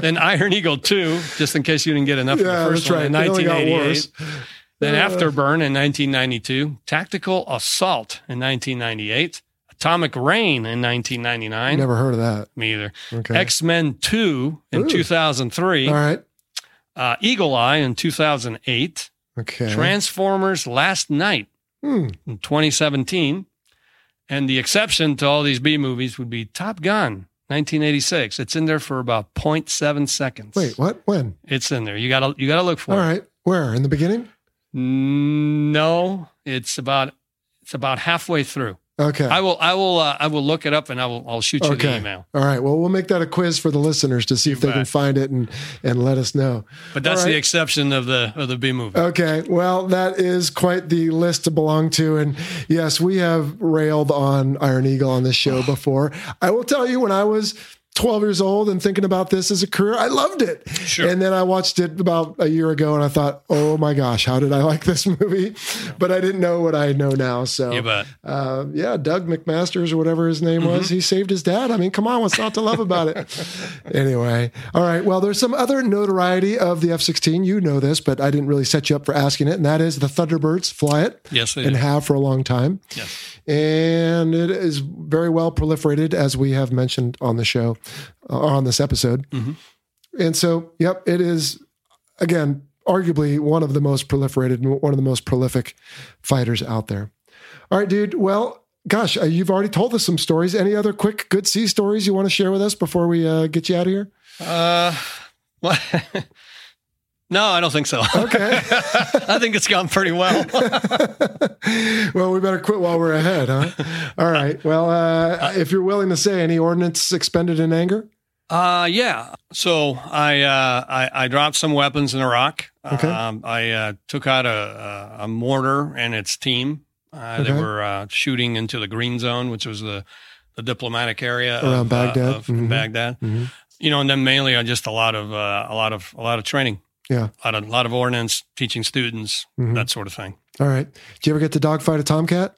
then Iron Eagle 2, just in case you didn't get enough Yeah, of the first one, right. in It only got 1988. Then. Afterburn in 1992, Tactical Assault in 1998, Atomic Rain in 1999. Never heard of that. Me either. Okay. X Men 2 in Ooh. 2003, All right. uh, Eagle Eye in 2008, Okay. Transformers Last Knight Hmm. in 2017. And the exception to all these B movies would be Top Gun 1986. It's in there for about 0.7 seconds. Wait, what? When? It's in there. You gotta you gotta look for All it. All right. Where? In the beginning? No, it's about it's about halfway through. Okay. I will I will uh, I will look it up and I will I'll shoot you the okay. email. All right. Well, we'll make that a quiz for the listeners to see if they can find it and and let us know. But that's right. the exception of the of the B movie. Okay, well, that is quite the list to belong to. And yes, we have railed on Iron Eagle on this show before. I will tell you, when I was 12 years old and thinking about this as a career, I loved it. Sure. And then I watched it about a year ago and I thought, oh my gosh, how did I like this movie? But I didn't know what I know now. So, bet. uh, yeah, Doug McMasters or whatever his name was, he saved his dad. I mean, come on, what's not to love about it? anyway, all right. Well, there's some other notoriety of the F 16. You know this, but I didn't really set you up for asking it. And that is the Thunderbirds fly it Yes, and have for a long time. Yes. And it is very well proliferated, as we have mentioned on the show, uh, on this episode. And so, yep, it is, again, arguably one of the most proliferated, one of the most prolific fighters out there. All right, dude. Well, gosh, uh, you've already told us some stories. Any other quick good sea stories you want to share with us before we uh, get you out of here? Uh, well, no, I don't think so. Okay. I think it's gone pretty well. well, we better quit while we're ahead, huh? All right. Well, uh, if you're willing to say any ordnance expended in anger. Uh, yeah. So I, uh, I, I dropped some weapons in Iraq. Okay. Um, I uh, took out a, a, mortar and its team. Uh, They were uh, shooting into the green zone, which was the, the diplomatic area Around of, Baghdad. Uh, of Mhm. Baghdad. Mhm. You know, and then mainly on just a lot of uh, a lot of a lot of training, Yeah. a lot of, lot of ordnance, teaching students, Mhm. that sort of thing. All right. Did you ever get to dogfight a tomcat?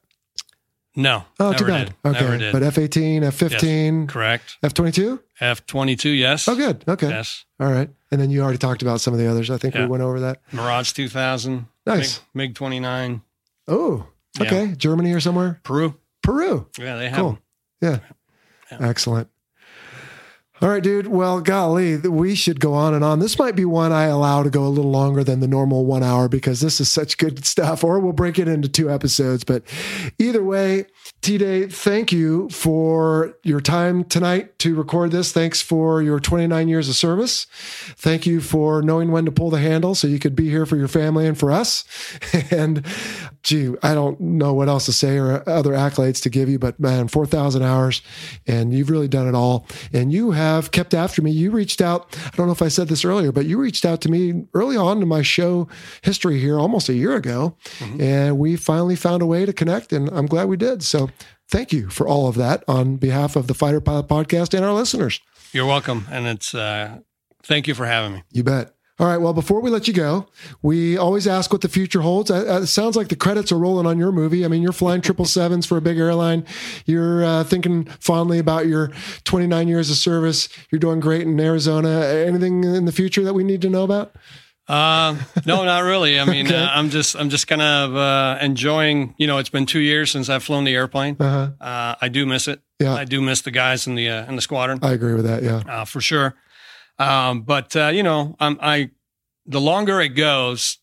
No, Oh, never too bad. did. Okay. But F 18, F 15, Correct. F 22? F twenty two. Yes. Oh, good. Okay. Yes. All right. And then you already talked about some of the others. I think we went over that. Mirage two thousand. Nice. MiG twenty nine. Oh, Yeah. okay. Germany or somewhere? Peru. Peru. Yeah, they have. Cool. them. Yeah. Excellent. All right, dude. Well, golly, we should go on and on. This might be one I allow to go a little longer than the normal one hour because this is such good stuff, or we'll break it into two episodes. But either way, T Day, thank you for your time tonight to record this. Thanks for your 29 years of service. Thank you for knowing when to pull the handle so you could be here for your family and for us. And gee, I don't know what else to say or other accolades to give you, but man, 4,000 hours and you've really done it all. And you have kept after me. You reached out. I don't know if I said this earlier, but you reached out to me early on in my show history here almost a year ago. Mm-hmm. And we finally found a way to connect. And I'm glad we did. So thank you for all of that on behalf of the Fighter Pilot Podcast and our listeners. You're welcome, and it's uh, thank you for having me. You bet. All right. Well, before we let you go, we always ask what the future holds. Uh, it sounds like the credits are rolling on your movie. I mean, you're flying triple sevens for a big airline. You're uh, thinking fondly about your 29 years of service. You're doing great in Arizona. Anything in the future that we need to know about? Uh, no, not really. I mean, Okay. uh, I'm just I'm just kind of uh, enjoying. You know, it's been two years since I've flown the airplane. Uh-huh. Uh, I do miss it. Yeah. I do miss the guys in the uh, in the squadron I agree with that. Yeah. uh, for sure. Um, but uh, you know, I'm, I the longer it goes,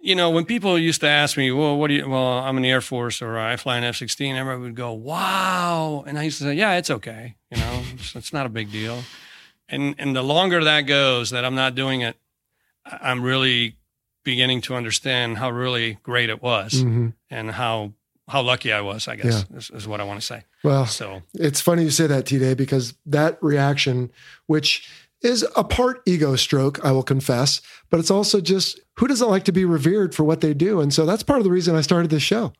you know, when people used to ask me, "Well, what do you?" Well, I'm in the Air Force or I fly an F-16. Everybody would go, "Wow!" And I used to say, "Yeah, it's okay. You know, it's, it's not a big deal." And and the longer that goes, that I'm not doing it, I'm really beginning to understand how really great it was Mhm. and how how lucky I was. I guess is, is what I want to say. Well, So It's funny you say that, T Day, because that reaction, which is a part ego stroke, I will confess, but it's also just who doesn't like to be revered for what they do? And so that's part of the reason I started this show.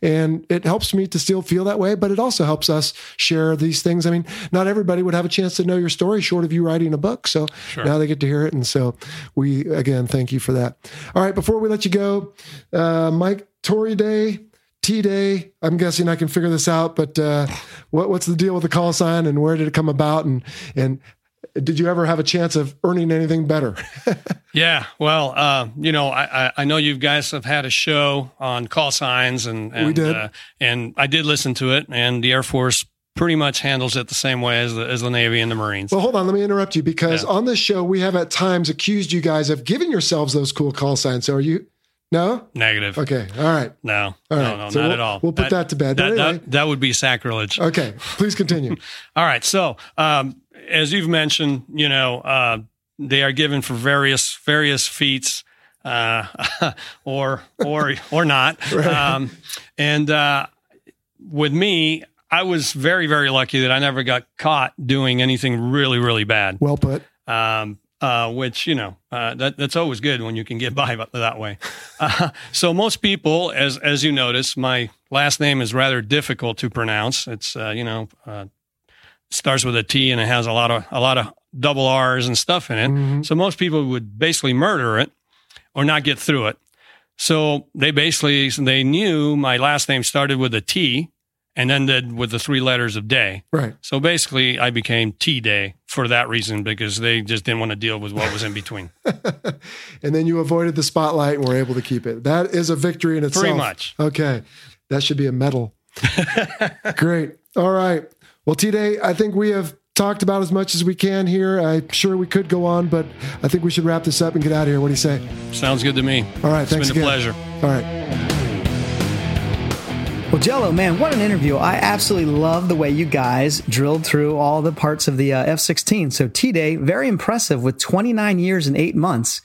And it helps me to still feel that way, but it also helps us share these things. I mean, not everybody would have a chance to know your story short of you writing a book. So now they get to hear it. And so we, again, thank you for that. All right, before we let you go, uh, Mike, Tory Day, T Day. I'm guessing I can figure this out, but uh, what, what's the deal with the call sign and where did it come about? And and did you ever have a chance of earning anything better? Yeah, well, uh, you know, I, I, I know you guys have had a show on call signs, and, and did. uh, and I did listen to it, and the Air Force pretty much handles it the same way as the, as the Navy and the Marines. well, hold on. Let me interrupt you because Yeah. on this show we have at times accused you guys of giving yourselves those cool call signs. So are you? No. Negative. Okay. All right. No, all right. no, no, So not we'll- at all. we'll put that to bed. That, anyway. that, that would be sacrilege. Okay. Please continue. All right. So, um, as you've mentioned, you know, uh, they are given for various various feats, uh, or or or not. Um, and uh, with me, I was very very lucky that I never got caught doing anything really really bad. well put. Um, uh, which you know uh, that that's always good when you can get by that way. Uh, so most people, as as you notice, my last name is rather difficult to pronounce. It's uh, you know uh, starts with a T and it has a lot of a lot of double R's and stuff in it. Mm-hmm. So most people would basically murder it or not get through it. So they basically they knew my last name started with a T and ended with the three letters of day. Right. So basically, I became T Day for that reason because they just didn't want to deal with what was in between. And then you avoided the spotlight and were able to keep it. That is a victory in itself. Pretty much. Okay. That should be a medal. Great. All right. Well, T Day, I think we have talked about as much as we can here. I'm sure we could go on, but I think we should wrap this up and get out of here. What do you say? Sounds good to me. All right. It's thanks been a pleasure. All right. Well, Jello, man, what an interview. I absolutely love the way you guys drilled through all the parts of the uh, F 16. So, T Day, very impressive with 29 years and eight months.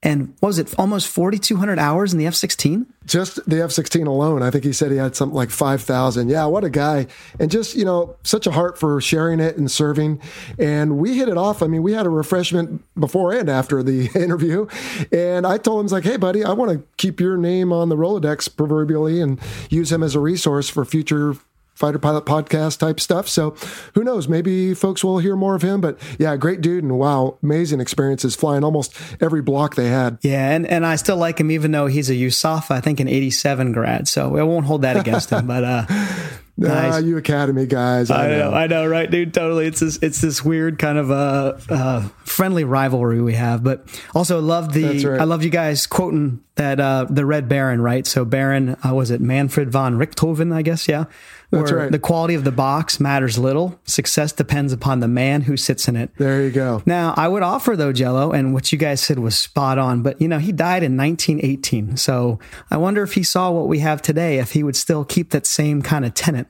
And what was it, almost 4,200 hours in the F 16? Just the F 16 alone, I think he said he had something like 5,000. Yeah, what a guy. And just, you know, such a heart for sharing it and serving. And we hit it off. I mean, we had a refreshment before and after the interview. And I told him, like, hey, buddy, I want to keep your name on the Rolodex proverbially and use him as a resource for future fighter pilot podcast type stuff. So who knows? Maybe folks will hear more of him. But yeah, great dude. And wow, amazing experiences flying almost every block they had. Yeah, and, and I still like him, even though he's a USAFA, I think an 87 grad. So I won't hold that against him. But uh, nice. Ah, you Academy guys. I, I know, know. I know, right, dude? Totally. It's this, it's this weird kind of uh, uh, friendly rivalry we have, but also love the. Right. I love you guys quoting that uh, the Red Baron, right? So Baron, uh, was it Manfred von Richthofen? I guess, yeah. That's right. The quality of the box matters little. Success depends upon the man who sits in it. There you go. Now, I would offer though, Jello, and what you guys said was spot on, but you know, he died in 1918. So I wonder if he saw what we have today, if he would still keep that same kind of tenet.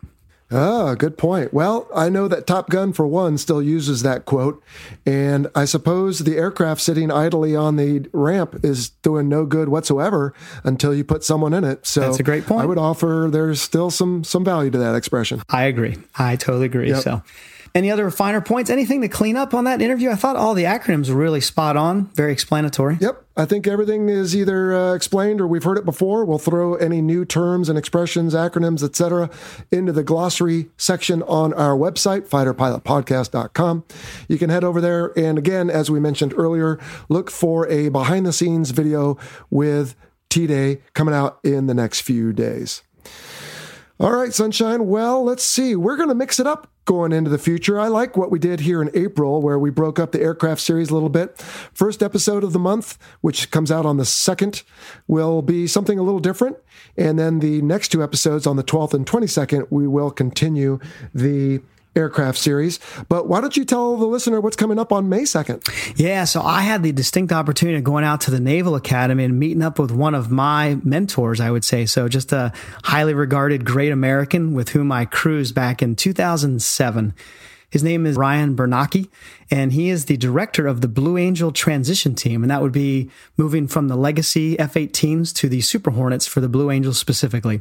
Oh, good point. Well, I know that Top Gun, for one, still uses that quote. And I suppose the aircraft sitting idly on the ramp is doing no good whatsoever until you put someone in it. So That's a great point. I would offer there's still some some value to that expression. I agree. I totally agree. Yep. So, Any other finer points? Anything to clean up on that interview? I thought all the acronyms were really spot on, very explanatory. Yep. I think everything is either uh, explained or we've heard it before. We'll throw any new terms and expressions, acronyms, etc., into the glossary section on our website, fighterpilotpodcast.com. You can head over there. And again, as we mentioned earlier, look for a behind the scenes video with T Day coming out in the next few days. All right, Sunshine. Well, let's see. We're going to mix it up going into the future. I like what we did here in April, where we broke up the aircraft series a little bit. First episode of the month, which comes out on the 2nd, will be something a little different. And then the next two episodes on the 12th and 22nd, we will continue the aircraft series. But why don't you tell the listener what's coming up on May 2nd? Yeah, so I had the distinct opportunity of going out to the Naval Academy and meeting up with one of my mentors, I would say. So just a highly regarded great American with whom I cruised back in 2007. His name is Ryan Bernacki, and he is the director of the Blue Angel transition team. And that would be moving from the legacy F 18s to the Super Hornets for the Blue Angels specifically.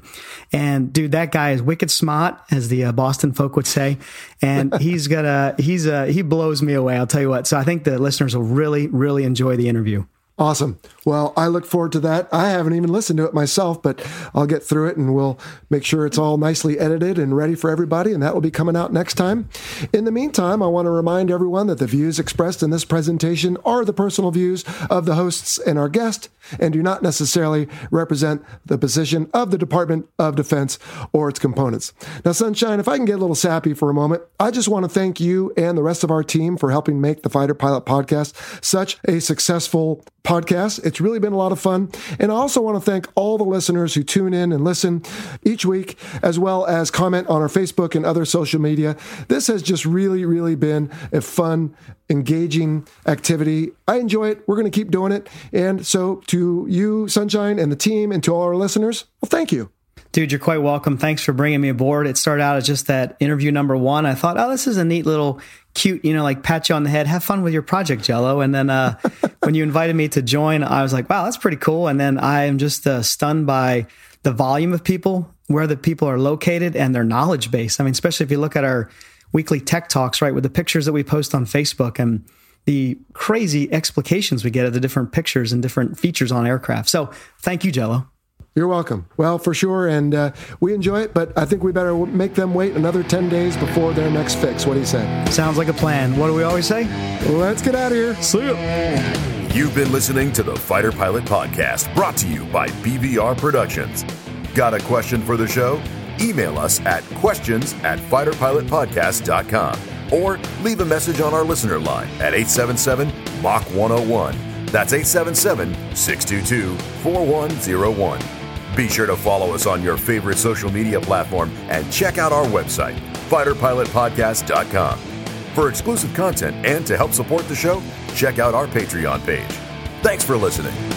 And dude, that guy is wicked smart, as the uh, Boston folk would say. And he's gonna, he's, uh, he blows me away. I'll tell you what. So I think the listeners will really, really enjoy the interview. Awesome. Well, I look forward to that. I haven't even listened to it myself, but I'll get through it and we'll make sure it's all nicely edited and ready for everybody, and that will be coming out next time. In the meantime, I want to remind everyone that the views expressed in this presentation are the personal views of the hosts and our guest and do not necessarily represent the position of the Department of Defense or its components. Now, Sunshine, if I can get a little sappy for a moment, I just want to thank you and the rest of our team for helping make the Fighter Pilot podcast such a successful podcast. It's really been a lot of fun. And I also want to thank all the listeners who tune in and listen each week, as well as comment on our Facebook and other social media. This has just really, really been a fun, engaging activity. I enjoy it. We're going to keep doing it. And so to you, Sunshine, and the team, and to all our listeners, well, thank you. Dude, you're quite welcome. Thanks for bringing me aboard. It started out as just that interview number one. I thought, oh, this is a neat little cute, you know, like pat you on the head, have fun with your project, Jello. And then uh, when you invited me to join, I was like, wow, that's pretty cool. And then I am just uh, stunned by the volume of people, where the people are located, and their knowledge base. I mean, especially if you look at our weekly tech talks, right, with the pictures that we post on Facebook and the crazy explications we get of the different pictures and different features on aircraft. So thank you, Jello. You're welcome. Well, for sure. And uh, we enjoy it, but I think we better make them wait another 10 days before their next fix. What do you say? Sounds like a plan. What do we always say? Let's get out of here. See ya. You've been listening to the Fighter Pilot Podcast, brought to you by BVR Productions. Got a question for the show? Email us at questions at fighterpilotpodcast.com or leave a message on our listener line at 877 Mach 101. That's 877 622 4101. Be sure to follow us on your favorite social media platform and check out our website, fighterpilotpodcast.com. For exclusive content and to help support the show, check out our Patreon page. Thanks for listening.